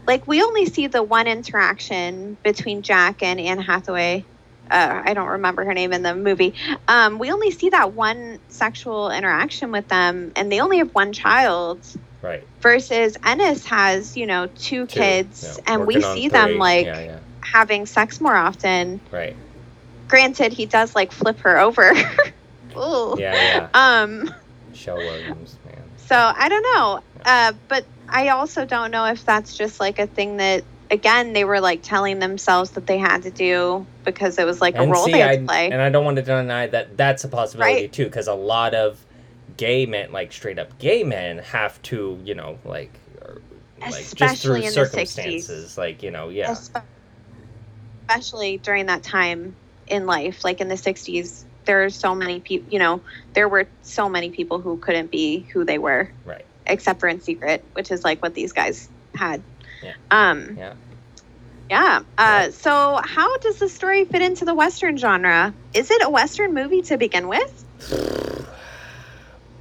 like we only see the one interaction between Jack and Anne Hathaway. Uh, I don't remember her name in the movie. Um, we only see that one sexual interaction with them, and they only have one child. Right. Versus Ennis has, you know, two, Two, kids, yeah, and we working on see them like yeah, yeah, having sex more often. right. Granted, he does like flip her over. (laughs) Ooh. Yeah, yeah. Um. Shell Williams, man. So I don't know. Uh, but I also don't know if that's just like a thing that again they were like telling themselves that they had to do because it was like a role see, they had I, to play. and I don't want to deny that that's a possibility Right. too, because a lot of gay men, like straight up gay men, have to, you know, like, or, like just through Especially in the 60s. circumstances, like you know, yeah, Especially during that time in life, like in the '60s, there are so many people. You know, there were so many people who couldn't be who they were, right. except for in secret, which is like what these guys had. Yeah. Um. Yeah. Yeah. Uh, Yeah. So, how does the story fit into the Western genre? Is it a Western movie to begin with? (sighs)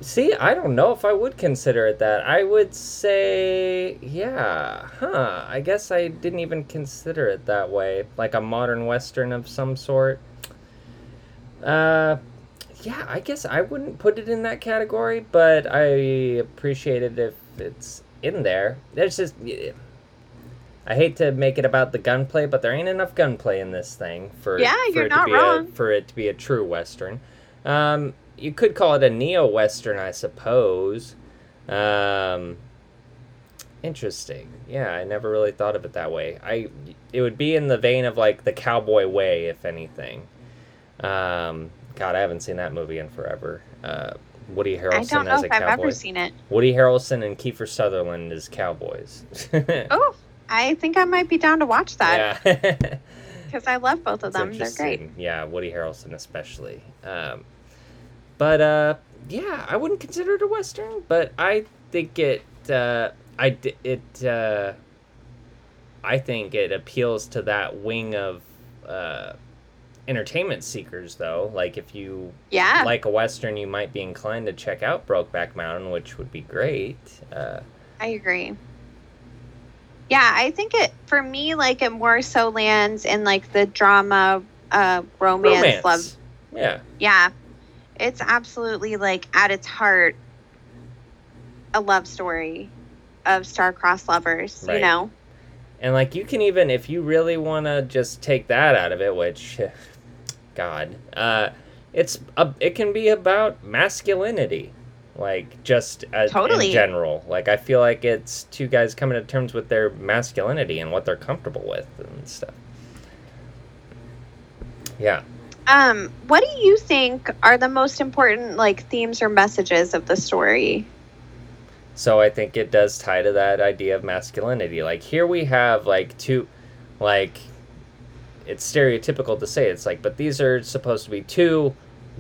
See, I don't know if I would consider it that. I would say, yeah, huh. I guess I didn't even consider it that way. Like a modern western of some sort. Uh, yeah, I guess I wouldn't put it in that category, but I appreciate it if it's in there. There's just. I hate to make it about the gunplay, but there ain't enough gunplay in this thing for Yeah, for you're it not to be wrong. A, for it to be a true western. Um, you could call it a neo western, I suppose. Um, interesting. Yeah, I never really thought of it that way. I it would be in the vein of like the cowboy way, if anything. Um, God, I haven't seen that movie in forever. Uh, Woody Harrelson as a cowboy. I don't know as if a I've ever seen it. Woody Harrelson and Kiefer Sutherland as cowboys. (laughs) Oh, I think I might be down to watch that yeah. (laughs) because I love both of them. They're great. Yeah, Woody Harrelson especially. Um, but uh, yeah, I wouldn't consider it a western, but I think it. Uh, I it. Uh, I think it appeals to that wing of uh, entertainment seekers, though. Like if you Yeah. like a western, you might be inclined to check out Brokeback Mountain, which would be great. Uh, I agree. Yeah, I think it for me like it more so lands in like the drama, uh, romance, romance. love. Yeah. Yeah, it's absolutely like at its heart a love story of star-crossed lovers. You know. And like you can even if you really want to just take that out of it, which (laughs) god, uh it's a, it can be about masculinity. Like just as, Totally. in general. Like I feel like it's two guys coming to terms with their masculinity and what they're comfortable with and stuff. Yeah. Um, what do you think are the most important like themes or messages of the story? So I think it does tie to that idea of masculinity. Like here we have like two like it's stereotypical to say it's like but these are supposed to be two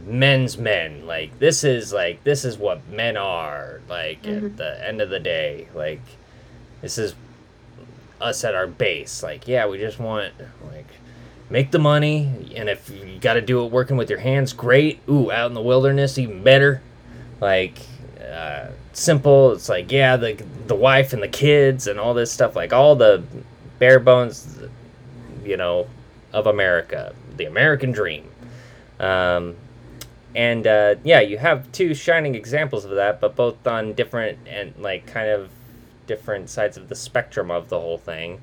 men's men. Like this is like this is what men are like Mhm. at the end of the day. Like this is us at our base. Like yeah, we just want like make the money and if you got to do it working with your hands, great. Ooh, out in the wilderness even better. Like uh, simple. It's like yeah, the the wife and the kids and all this stuff. Like all the bare bones, you know, of America, the American dream. Um, and uh, yeah, you have two shining examples of that, but both on different and like kind of different sides of the spectrum of the whole thing.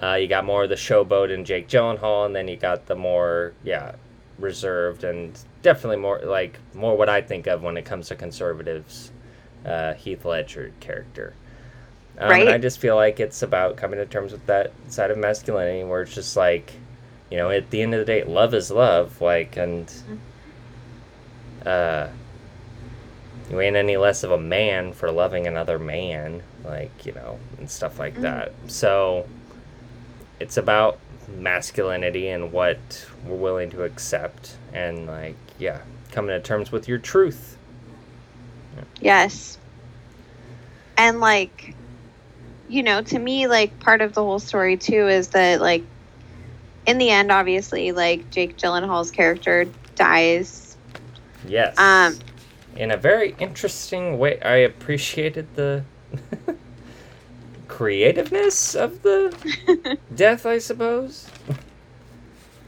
Uh, you got more of the showboat and Jake Gyllenhaal, and then you got the more yeah reserved and definitely more like more what I think of when it comes to conservatives. Uh, Heath Ledger character. Um, Right. And I just feel like it's about coming to terms with that side of masculinity, where it's just like, you know, at the end of the day, love is love. Like, and uh, you ain't any less of a man for loving another man, like you know, and stuff like Mhm. that. So, it's about masculinity and what we're willing to accept, and like, yeah, coming to terms with your truth. Yes. And like you know, to me like part of the whole story too is that like in the end obviously like Jake Gyllenhaal's character dies. Yes. Um in a very interesting way. I appreciated the (laughs) creativeness of the (laughs) death, I suppose.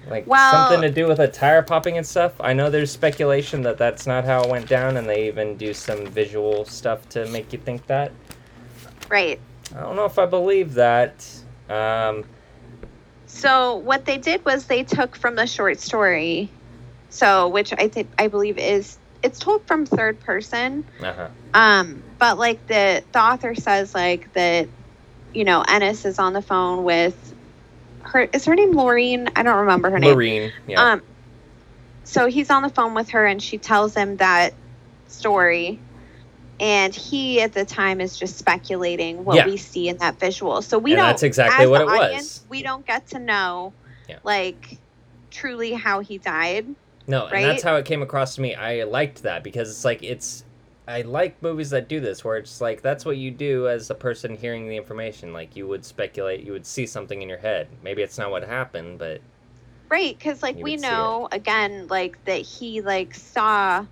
like Well- something to do with a tire popping and stuff. I know there's speculation that that's not how it went down, and they even do some visual stuff to make you think that. right. I don't know if I believe that. Um, So what they did was they took from the short story. So which I think I believe is it's told from third person. uh-huh. Um, but like the the author says like that, you know, Ennis is on the phone with her. Is her name Lureen? I don't remember her name. Marine. Yeah. Um, so he's on the phone with her, and she tells him that story, and he at the time is just speculating what Yeah. we see in that visual. So we And don't. that's exactly what it was. We don't get to know, Yeah. like, truly how he died. No, and right? that's how it came across to me. I liked that because it's like it's I like movies that do this where it's like that's what you do as a person hearing the information. Like you would speculate, you would see something in your head. Maybe it's not what happened, but Right, because like we know again, like that he like saw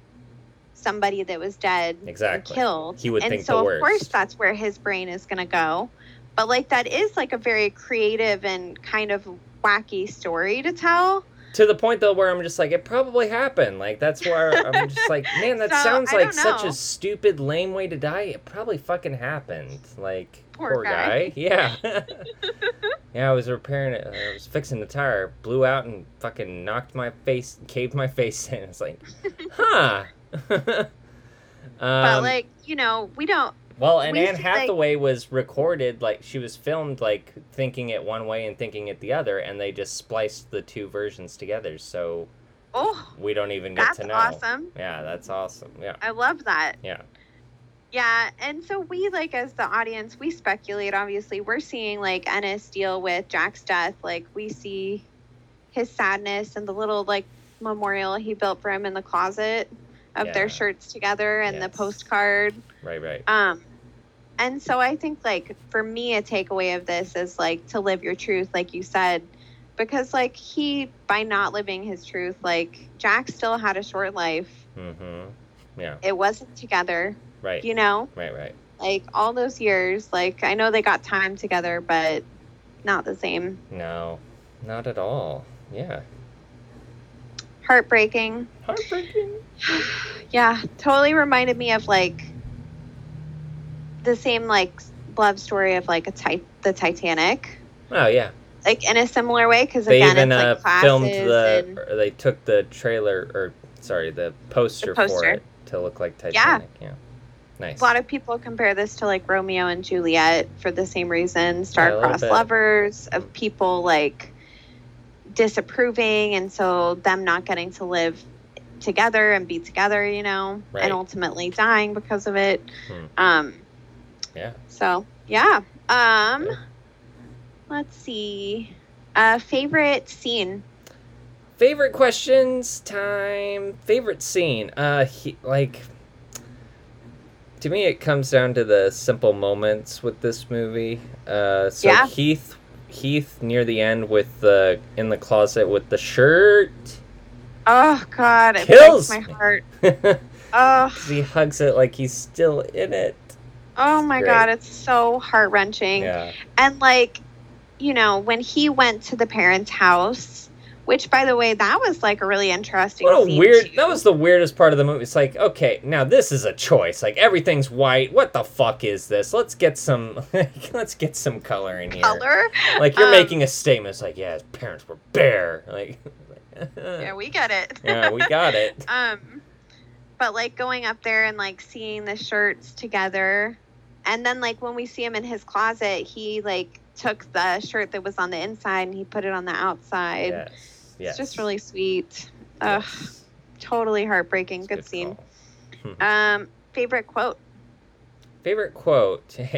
somebody that was dead Exactly. killed. He would and think so the of course that's where his brain is gonna go. But like that is like a very creative and kind of wacky story to tell. to the point though where I'm just like it probably happened. Like that's where I'm (laughs) just like, man, that So, sounds like such a stupid lame way to die. It probably fucking happened. Like Poor guy. Yeah. (laughs) (laughs) yeah, I was repairing it. I was fixing the tire, blew out and fucking knocked my face, caved my face in. It's like, huh. (laughs) but um, like, you know, we don't well, and we Anne see, like- Hathaway was recorded like she was filmed like thinking it one way and thinking it the other, and they just spliced the two versions together, so oh we don't even get that's to know. awesome. Yeah, that's awesome. Yeah, I love that. yeah, Yeah, and so we like as the audience, we speculate. Obviously, we're seeing like Ennis deal with Jack's death. Like we see his sadness and the little like memorial he built for him in the closet of Yeah. their shirts together and the postcard. right, right. Um, and so I think like for me, a takeaway of this is like to live your truth, like you said, because like he by not living his truth, like Jack still had a short life. Mm-hmm. Yeah, It wasn't together, right, you know. right, right. like all those years like i know they got time together but not the same No, not at all. Yeah, heartbreaking heartbreaking. (sighs) yeah totally reminded me of like the same like love story of like a tit- the titanic Oh yeah, like in a similar way because they again even it's uh, like classes filmed the. and they took the trailer, or sorry, the poster, for poster. it to look like Titanic. Yeah, nice. a lot of people compare this to like romeo and juliet for the same reason Yeah, star-crossed bit. lovers of people like disapproving and so them not getting to live together and be together you know Right. and ultimately dying because of it Hmm. um Yeah. so yeah um Yeah. let's see uh favorite scene Favorite questions time. Favorite scene. Uh, he, like. To me, it comes down to the simple moments with this movie. Uh, so Yeah. Heath, Heath near the end with the in the closet with the shirt. oh god it Kills breaks my heart. (laughs) oh he hugs it like he's still in it. oh my great. god it's so heart-wrenching Yeah. And like, you know, when he went to the parents' house, which by the way, that was like a really interesting. What a weird. too. That was the weirdest part of the movie. It's like, okay, now this is a choice. Like everything's white. What the fuck is this? Let's get some. (laughs) let's get some color in here. color. Like you're Um, making a statement. It's like, yeah, his parents were bare. (laughs) Like, (laughs) Yeah, we get it. yeah, we got it. um, but like going up there and like seeing the shirts together, and then like when we see him in his closet, he like took the shirt that was on the inside and he put it on the outside. Yes. Yes. It's just really sweet. Ugh, Yes. totally heartbreaking. It's Good, scene. Um, favorite quote. Favorite quote. (laughs)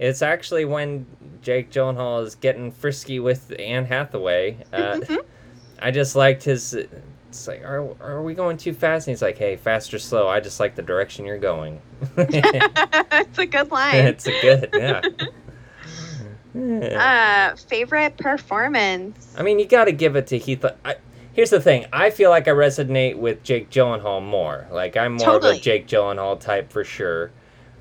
It's actually when Jake Gyllenhaal is getting frisky with Anne Hathaway. Uh, (laughs) I just liked his. It's like, are, are we going too fast? And he's like, hey, fast or slow. I just like the direction you're going. (laughs) it's a good line. it's a good, yeah. Yeah. Uh, favorite performance. I mean, you got to give it to Heath. I, here's the thing: I feel like I resonate with Jake Gyllenhaal more. Like I'm more of a Jake Gyllenhaal type for sure.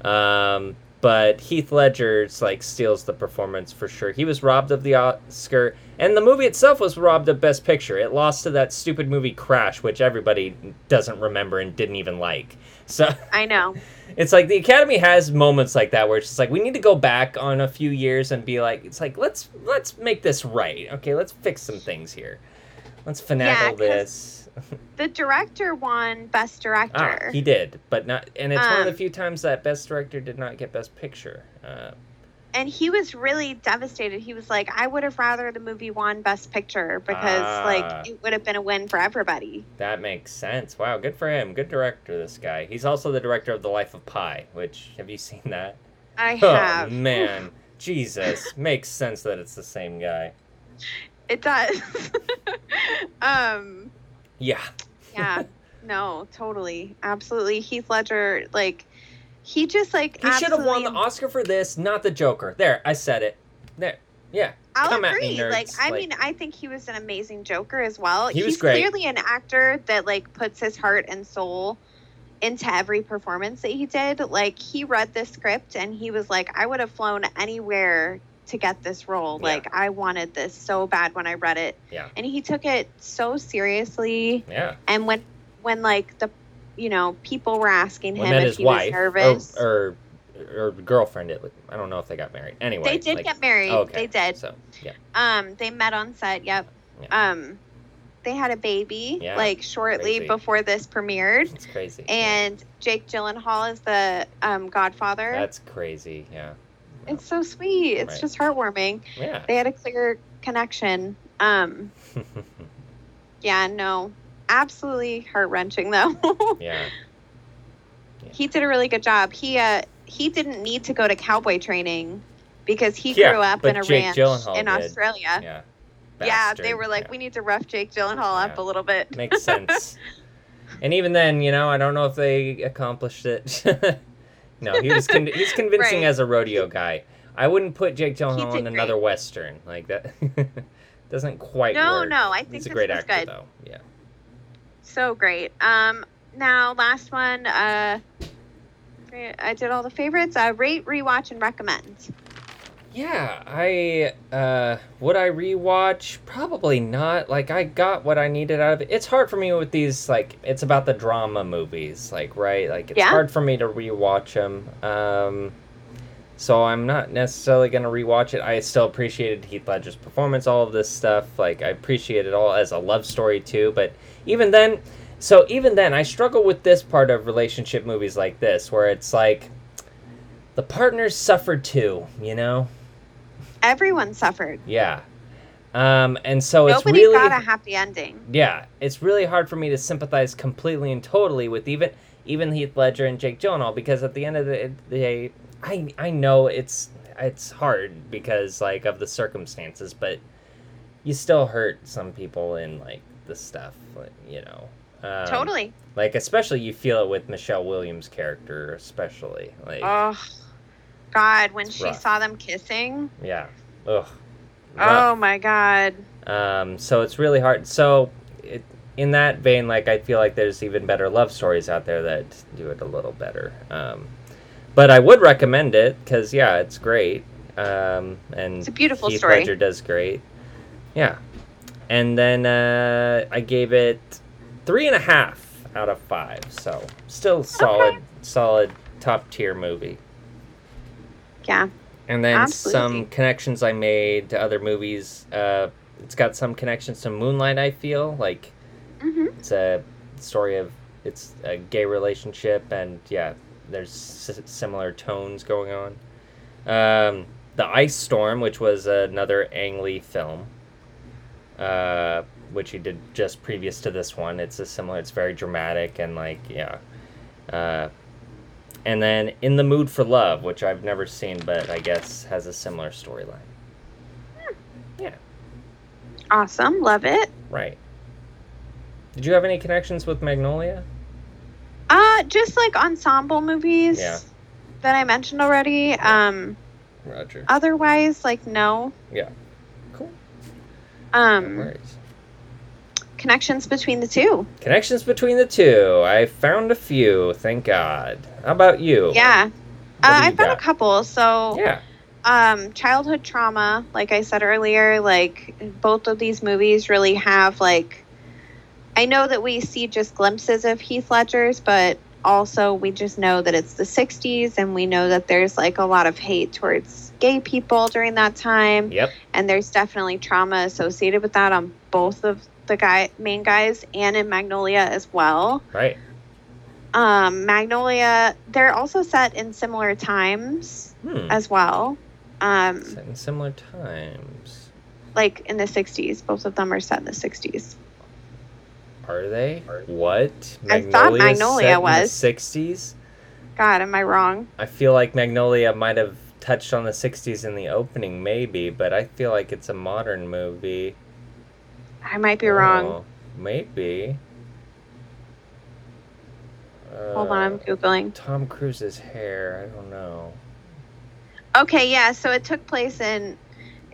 Um, but Heath Ledger's like steals the performance for sure. He was robbed of the Oscar, and the movie itself was robbed of Best Picture. It lost to that stupid movie Crash, which everybody doesn't remember and didn't even like. So. I know. (laughs) It's like the Academy has moments like that where it's just like we need to go back on a few years and be like, it's like let's let's make this right. Okay, let's fix some things here. Let's finagle Yeah, this. (laughs) The director won Best Director. ah, Director. he did, but not. And it's one of the Um, few times that Best Director did not get Best Picture. Uh, and he was really devastated. He was like, I would have rather the movie won Best Picture because Ah. like it would have been a win for everybody. that makes sense. Wow, good for him. Good director, this guy. He's also the director of The Life of Pi. Which have you seen that? I have. Oh man, (laughs) Jesus, makes sense that it's the same guy. It does. (laughs) um Yeah. yeah. (laughs) no, totally. Absolutely. Heath Ledger, like he just like He should have won the Oscar for this, not the Joker. There, I said it. There. Yeah. I'll Come at agree. me. Like, I Like- mean, I think he was an amazing Joker as well. He was He's clearly an actor that like puts his heart and soul into every performance that he did. Like, he read the script and he was like, I would have flown anywhere to get this role. Yeah. Like, I wanted this so bad when I read it. Yeah. And he took it so seriously. Yeah. And when, when like the, you know, people were asking him met if his he wife was nervous. or, or or girlfriend. It, I don't know if they got married. Anyway, they did like- get married. oh, okay. They did. So yeah, Um, they met on set. Yep. Um, they had a baby Yeah, like shortly crazy. before this premiered, it's crazy. and Jake Gyllenhaal is the um, Godfather. that's crazy. Yeah. it's so sweet. It's Right. just heartwarming. Yeah. They had a clear connection. Um, (laughs) yeah, no, absolutely heart wrenching though. (laughs) yeah. he did a really good job. He uh he didn't need to go to cowboy training because he Yeah, grew up in a Jake ranch Gyllenhaal in did. Australia. Yeah. Yeah, they were like, Yeah. we need to rough Jake Gyllenhaal up a little bit. Makes sense. (laughs) and even then, you know, I don't know if they accomplished it. (laughs) no, he was con- he's convincing Right. as a rodeo guy. I wouldn't put Jake Gyllenhaal in another great. western like that. doesn't quite No, work. no, I think he's a great actor good. though. Yeah. So great. Um, now last one. Uh, I did all the favorites. Uh, rate, rewatch, and recommend. Yeah, I uh would I rewatch? Probably not. Like I got what I needed out of it. It's hard for me with these like it's about the drama movies, like right? Like it's Yeah. hard for me to rewatch them. Um so I'm not necessarily going to rewatch it. I still appreciated Heath Ledger's performance, all of this stuff. Like I appreciate it all as a love story too, but even then so even then I struggle with this part of relationship movies like this where it's like the partners suffered too, you know? Everyone suffered. Yeah. Um, and so it's Nobody really got a happy ending. yeah, it's really hard for me to sympathize completely and totally with even even Heath Ledger and Jake Gyllenhaal because at the end of the day, I I know it's it's hard because like of the circumstances, but you still hurt some people in like the stuff, you know. Um, totally. Like especially you feel it with Michelle Williams' character, especially like Oh, God, when she rough. saw them kissing. yeah, ugh. rough. Oh my God. Um, so it's really hard. So, it, in that vein, like I feel like there's even better love stories out there that do it a little better. Um, but I would recommend it because yeah, it's great. Um, and It's a beautiful Heath story. Ledger does great. Yeah, and then uh, I gave it three and a half out of five. So still solid, solid top tier movie. Yeah. And then Absolutely. some connections I made to other movies. Uh, it's got some connections to Moonlight. I feel like hmm it's a story of it's a gay relationship, and yeah, there's s- similar tones going on. Um, the Ice Storm, which was another Ang Lee film, uh, which he did just previous to this one. It's a similar. It's very dramatic and like yeah. Uh, and then In the Mood for Love, which I've never seen, but I guess has a similar storyline. Yeah, Awesome. Love it. right. Did you have any connections with Magnolia? Uh, just like ensemble movies Yeah. that I mentioned already. Um, Roger. otherwise, like no. Yeah. Cool. No Um, worries. connections between the two. Connections between the two. I found a few, thank God. How about you? Yeah. Uh, do I found got? a couple. So, Yeah. um, childhood trauma, like I said earlier, like both of these movies really have like. I know that we see just glimpses of Heath Ledger's, but also we just know that it's the 60s and we know that there's like a lot of hate towards gay people during that time. Yep. and there's definitely trauma associated with that on both of the guy main guys and in Magnolia as well. Right. Um, Magnolia, they're also set in similar times Hmm. as well. Um, Set in similar times. like in the 60s, both of them are set in the 60s. Are they? What? I thought Magnolia set was. in the sixties. God, am I wrong? I feel like Magnolia might have touched on the sixties in the opening, maybe, but I feel like it's a modern movie. I might be wrong. Oh, maybe. Hold on, I'm Uh, googling. Tom Cruise's hair. I don't know. Okay, yeah, so it took place in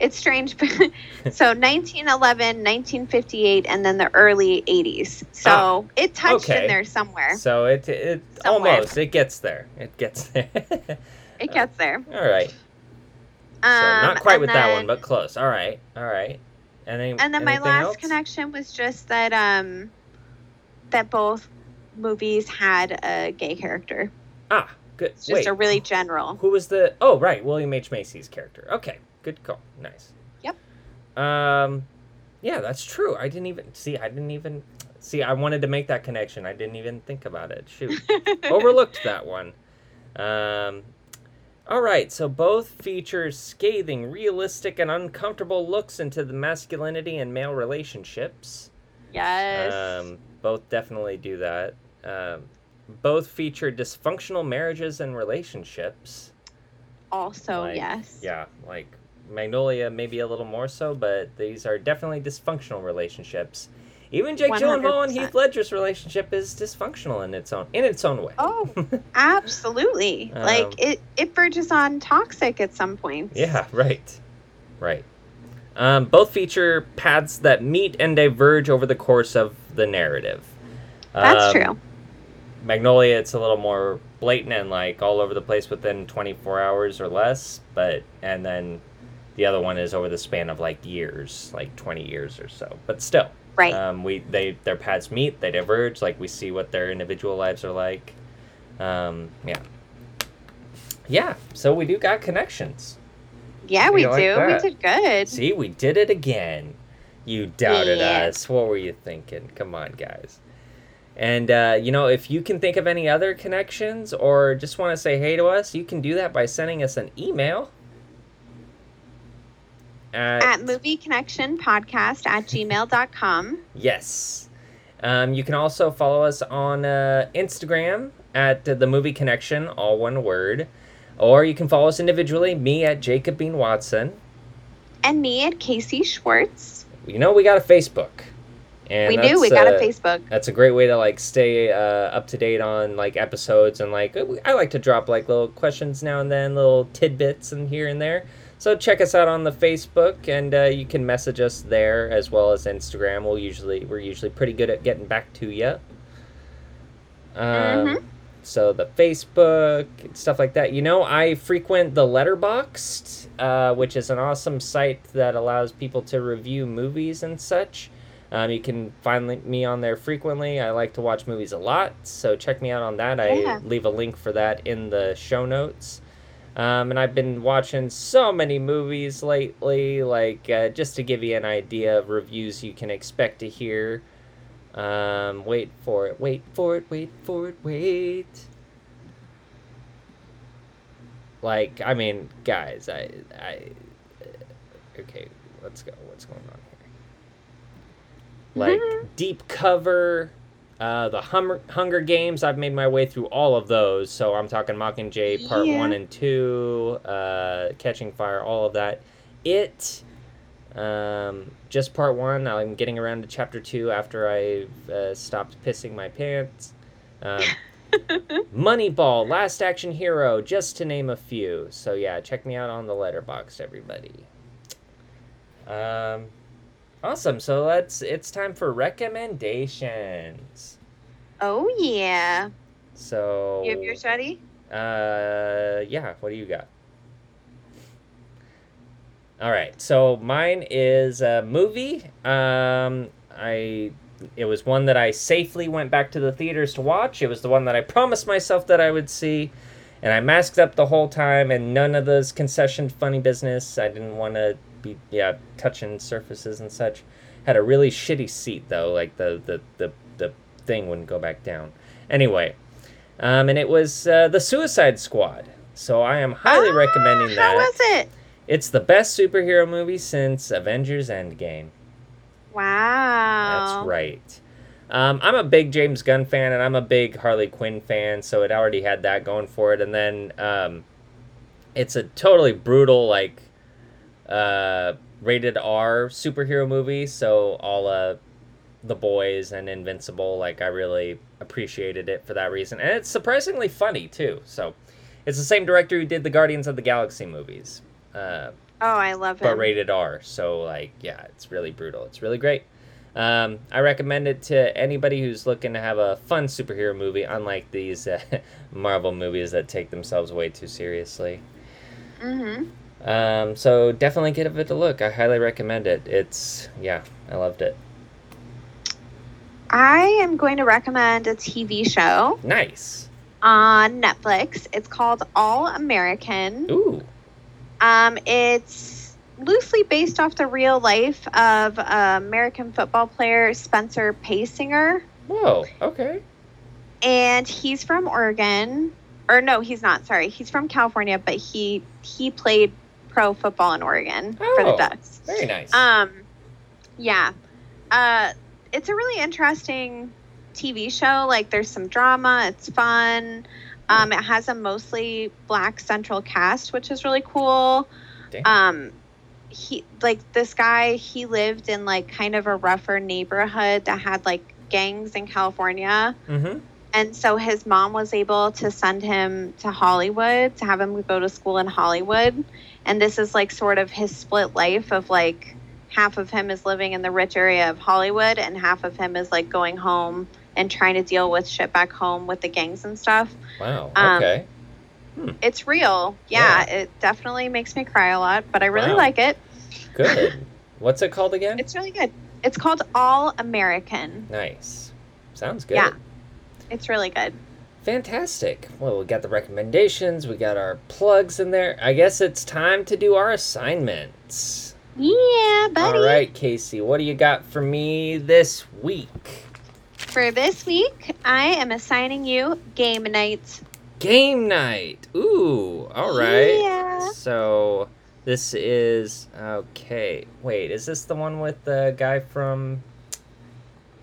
it's strange (laughs) so (laughs) 1911 1958 and then the early 80s so Ah, it touched okay. in there somewhere So it it Somewhere. almost it gets there. It gets (laughs) there. it gets there All right. So Um, not quite and with that one, but close. All right. All right. And then, and then my last else? connection was just that um that both movies had a gay character Ah, good. it's just Wait. a really general Who was the? Oh, right, William H Macy's character. Okay, good call. Nice. Yep. Um, yeah, that's true. I didn't even see. I didn't even see. I wanted to make that connection. I didn't even think about it. Shoot, (laughs) overlooked that one. Um. All right, so both feature scathing, realistic, and uncomfortable looks into the masculinity and male relationships. yes Um, both definitely do that. Um, both feature dysfunctional marriages and relationships. also like, yes Yeah, like Magnolia, maybe a little more so, but these are definitely dysfunctional relationships. Even Jake Gyllenhaal and Heath Ledger's relationship is dysfunctional in its own in its own way. oh (laughs) absolutely Um, like it it verges on toxic at some point. Yeah, right. Right. Um, both feature paths that meet and diverge over the course of the narrative. that's Um, true Magnolia, it's a little more blatant and like all over the place within 24 hours or less, but and then the other one is over the span of like years, like 20 years or so. But still, right um, we they their paths meet, they diverge, like we see what their individual lives are like. Um, yeah, yeah. So we do got connections. yeah how we you like do that? we did good See, we did it again. You doubted Yeah. us. What were you thinking? Come on, guys. And, uh, you know, if you can think of any other connections or just want to say hey to us, you can do that by sending us an email at, At Movie Connection Podcast at gmail.com. Yes. Um, you can also follow us on uh, Instagram at the Movie Connection, all one word. Or you can follow us individually, me at Jacob Bean Watson. And me at KC Schwartz. You know, we got a Facebook. And we do. We got a uh, Facebook. That's a great way to like stay uh, up to date on like episodes and like I like to drop like little questions now and then, little tidbits and here and there. So check us out on the Facebook and uh, you can message us there as well as Instagram. We'll usually we're usually pretty good at getting back to you. Um, Mhm. So the Facebook stuff like that. You know, I frequent the Letterboxd, uh, which is an awesome site that allows people to review movies and such. Um, you can find me on there frequently. I like to watch movies a lot, so check me out on that. Yeah. I leave a link for that in the show notes. Um, and I've been watching so many movies lately, like uh, just to give you an idea of reviews you can expect to hear. Um, wait for it, wait for it, wait for it, wait. Like, I mean, guys, I, I, okay, let's go. What's going on here? Like, Mhm. (laughs) Deep Cover, uh, the Hummer, Hunger Games. I've made my way through all of those. So I'm talking Mockingjay Part Yeah. One and Two, uh, Catching Fire, all of that. It, um, just Part One. I'm getting around to Chapter Two after I've uh, stopped pissing my pants. Um, (laughs) Moneyball, Last Action Hero, just to name a few. So yeah, check me out on the Letterboxd, everybody. Um, awesome. So let's. It's time for recommendations. Oh, yeah. So. You have yours ready? Uh, yeah. What do you got? All right. So mine is a movie. Um, I. It was one that I safely went back to the theaters to watch. It was the one that I promised myself that I would see, and I masked up the whole time. And none of those concession funny business. I didn't want to be yeah touching surfaces and such. Had a really shitty seat though. Like the the the the thing wouldn't go back down. Anyway, um, and it was uh, the Suicide Squad. So I am highly Ah, recommending that. How was it? It's the best superhero movie since Avengers Endgame. Wow. That's right. Um, I'm a big James Gunn fan, and I'm a big Harley Quinn fan, so it already had that going for it. And then um, it's a totally brutal, like, uh, rated R superhero movie. So all uh, the boys and Invincible, like, I really appreciated it for that reason, and it's surprisingly funny too. So it's the same director who did the Guardians of the Galaxy movies. Uh, Oh, I love it. but rated R. So like, yeah, it's really brutal. It's really great. Um, I recommend it to anybody who's looking to have a fun superhero movie, unlike these uh, (laughs) Marvel movies that take themselves way too seriously. Mm-hmm. Um, so definitely give it a look. I highly recommend it. It's yeah, I loved it. I am going to recommend a TV show Nice. on Netflix. It's called All American. Ooh. Um, it's loosely based off the real life of uh, American football player Spencer Paysinger, Whoa. Okay. and he's from Oregon. Or no, he's not. Sorry, he's from California, but he he played pro football in Oregon for the Oh. Ducks. Very nice. Um, yeah. Uh, it's a really interesting TV show. Like, there's some drama. It's fun. Um, it has a mostly black central cast, which is really cool. Damn. Um, he like this guy. He lived in like kind of a rougher neighborhood that had like gangs in California. mm-hmm. And so his mom was able to send him to Hollywood to have him go to school in Hollywood. And this is like sort of his split life of like half of him is living in the rich area of Hollywood and half of him is like going home and trying to deal with shit back home with the gangs and stuff. Wow. Um, Okay. It's real. Yeah, it definitely makes me cry a lot, but I really Wow. like it. Good. What's it called again? It's really good. It's called All American. nice. Sounds good. Yeah. It's really good. Fantastic. Well, we got the recommendations, we got our plugs in there. I guess it's time to do our assignments. Yeah, buddy. All right, KC, what do you got for me this week? For this week, I am assigning you game night. Game night. Ooh, all right. Yeah. So, This is okay. Wait, is this the one with the guy from?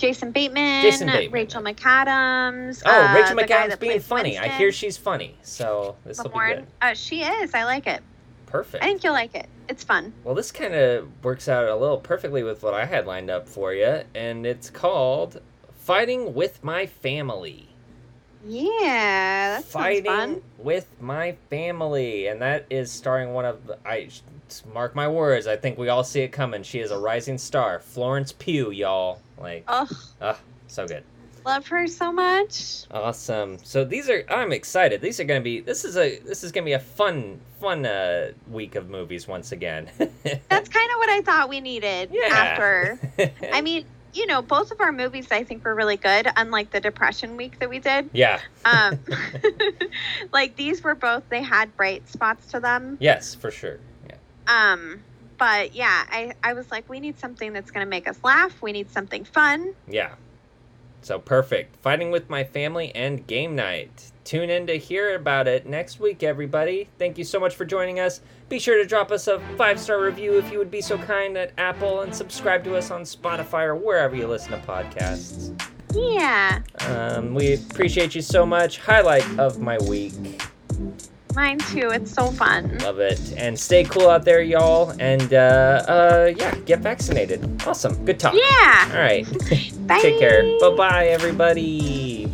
Jason Bateman, Jason Bateman. Rachel McAdams. Oh, uh, Rachel McAdams being funny. I hear she's funny, so this will be good. Uh, she is. I like it. Perfect. I think you'll like it. It's fun. Well, this kind of works out a little perfectly with what I had lined up for you, and it's called "Fighting with My Family." Yeah, that Fighting fun. with my family, and that is starring one of the, I mark my words. I think we all see it coming. She is a rising star, Florence Pugh, y'all. Like, Oh, so good. love her so much. Awesome. So these are I'm excited. These are going to be this is a this is going to be a fun fun uh week of movies once again. (laughs) That's kind of what I thought we needed yeah. after. (laughs) I mean, you know, both of our movies I think were really good, unlike the depression week that we did. yeah. Um, (laughs) like these were both they had bright spots to them. Yes, for sure. Um, but yeah, I I was like, we need something that's gonna make us laugh. We need something fun. Yeah. So perfect. Fighting with my family and game night. Tune in to hear about it next week, everybody. Thank you so much for joining us. Be sure to drop us a five star review if you would be so kind at Apple and subscribe to us on Spotify or wherever you listen to podcasts. Yeah, Um, we appreciate you so much. Highlight of my week. Mine too. It's so fun. Love it. And stay cool out there, y'all. And uh, uh, yeah, get vaccinated. Awesome. Good talk. Yeah. All right. Bye. (laughs) Take care. Bye bye, everybody.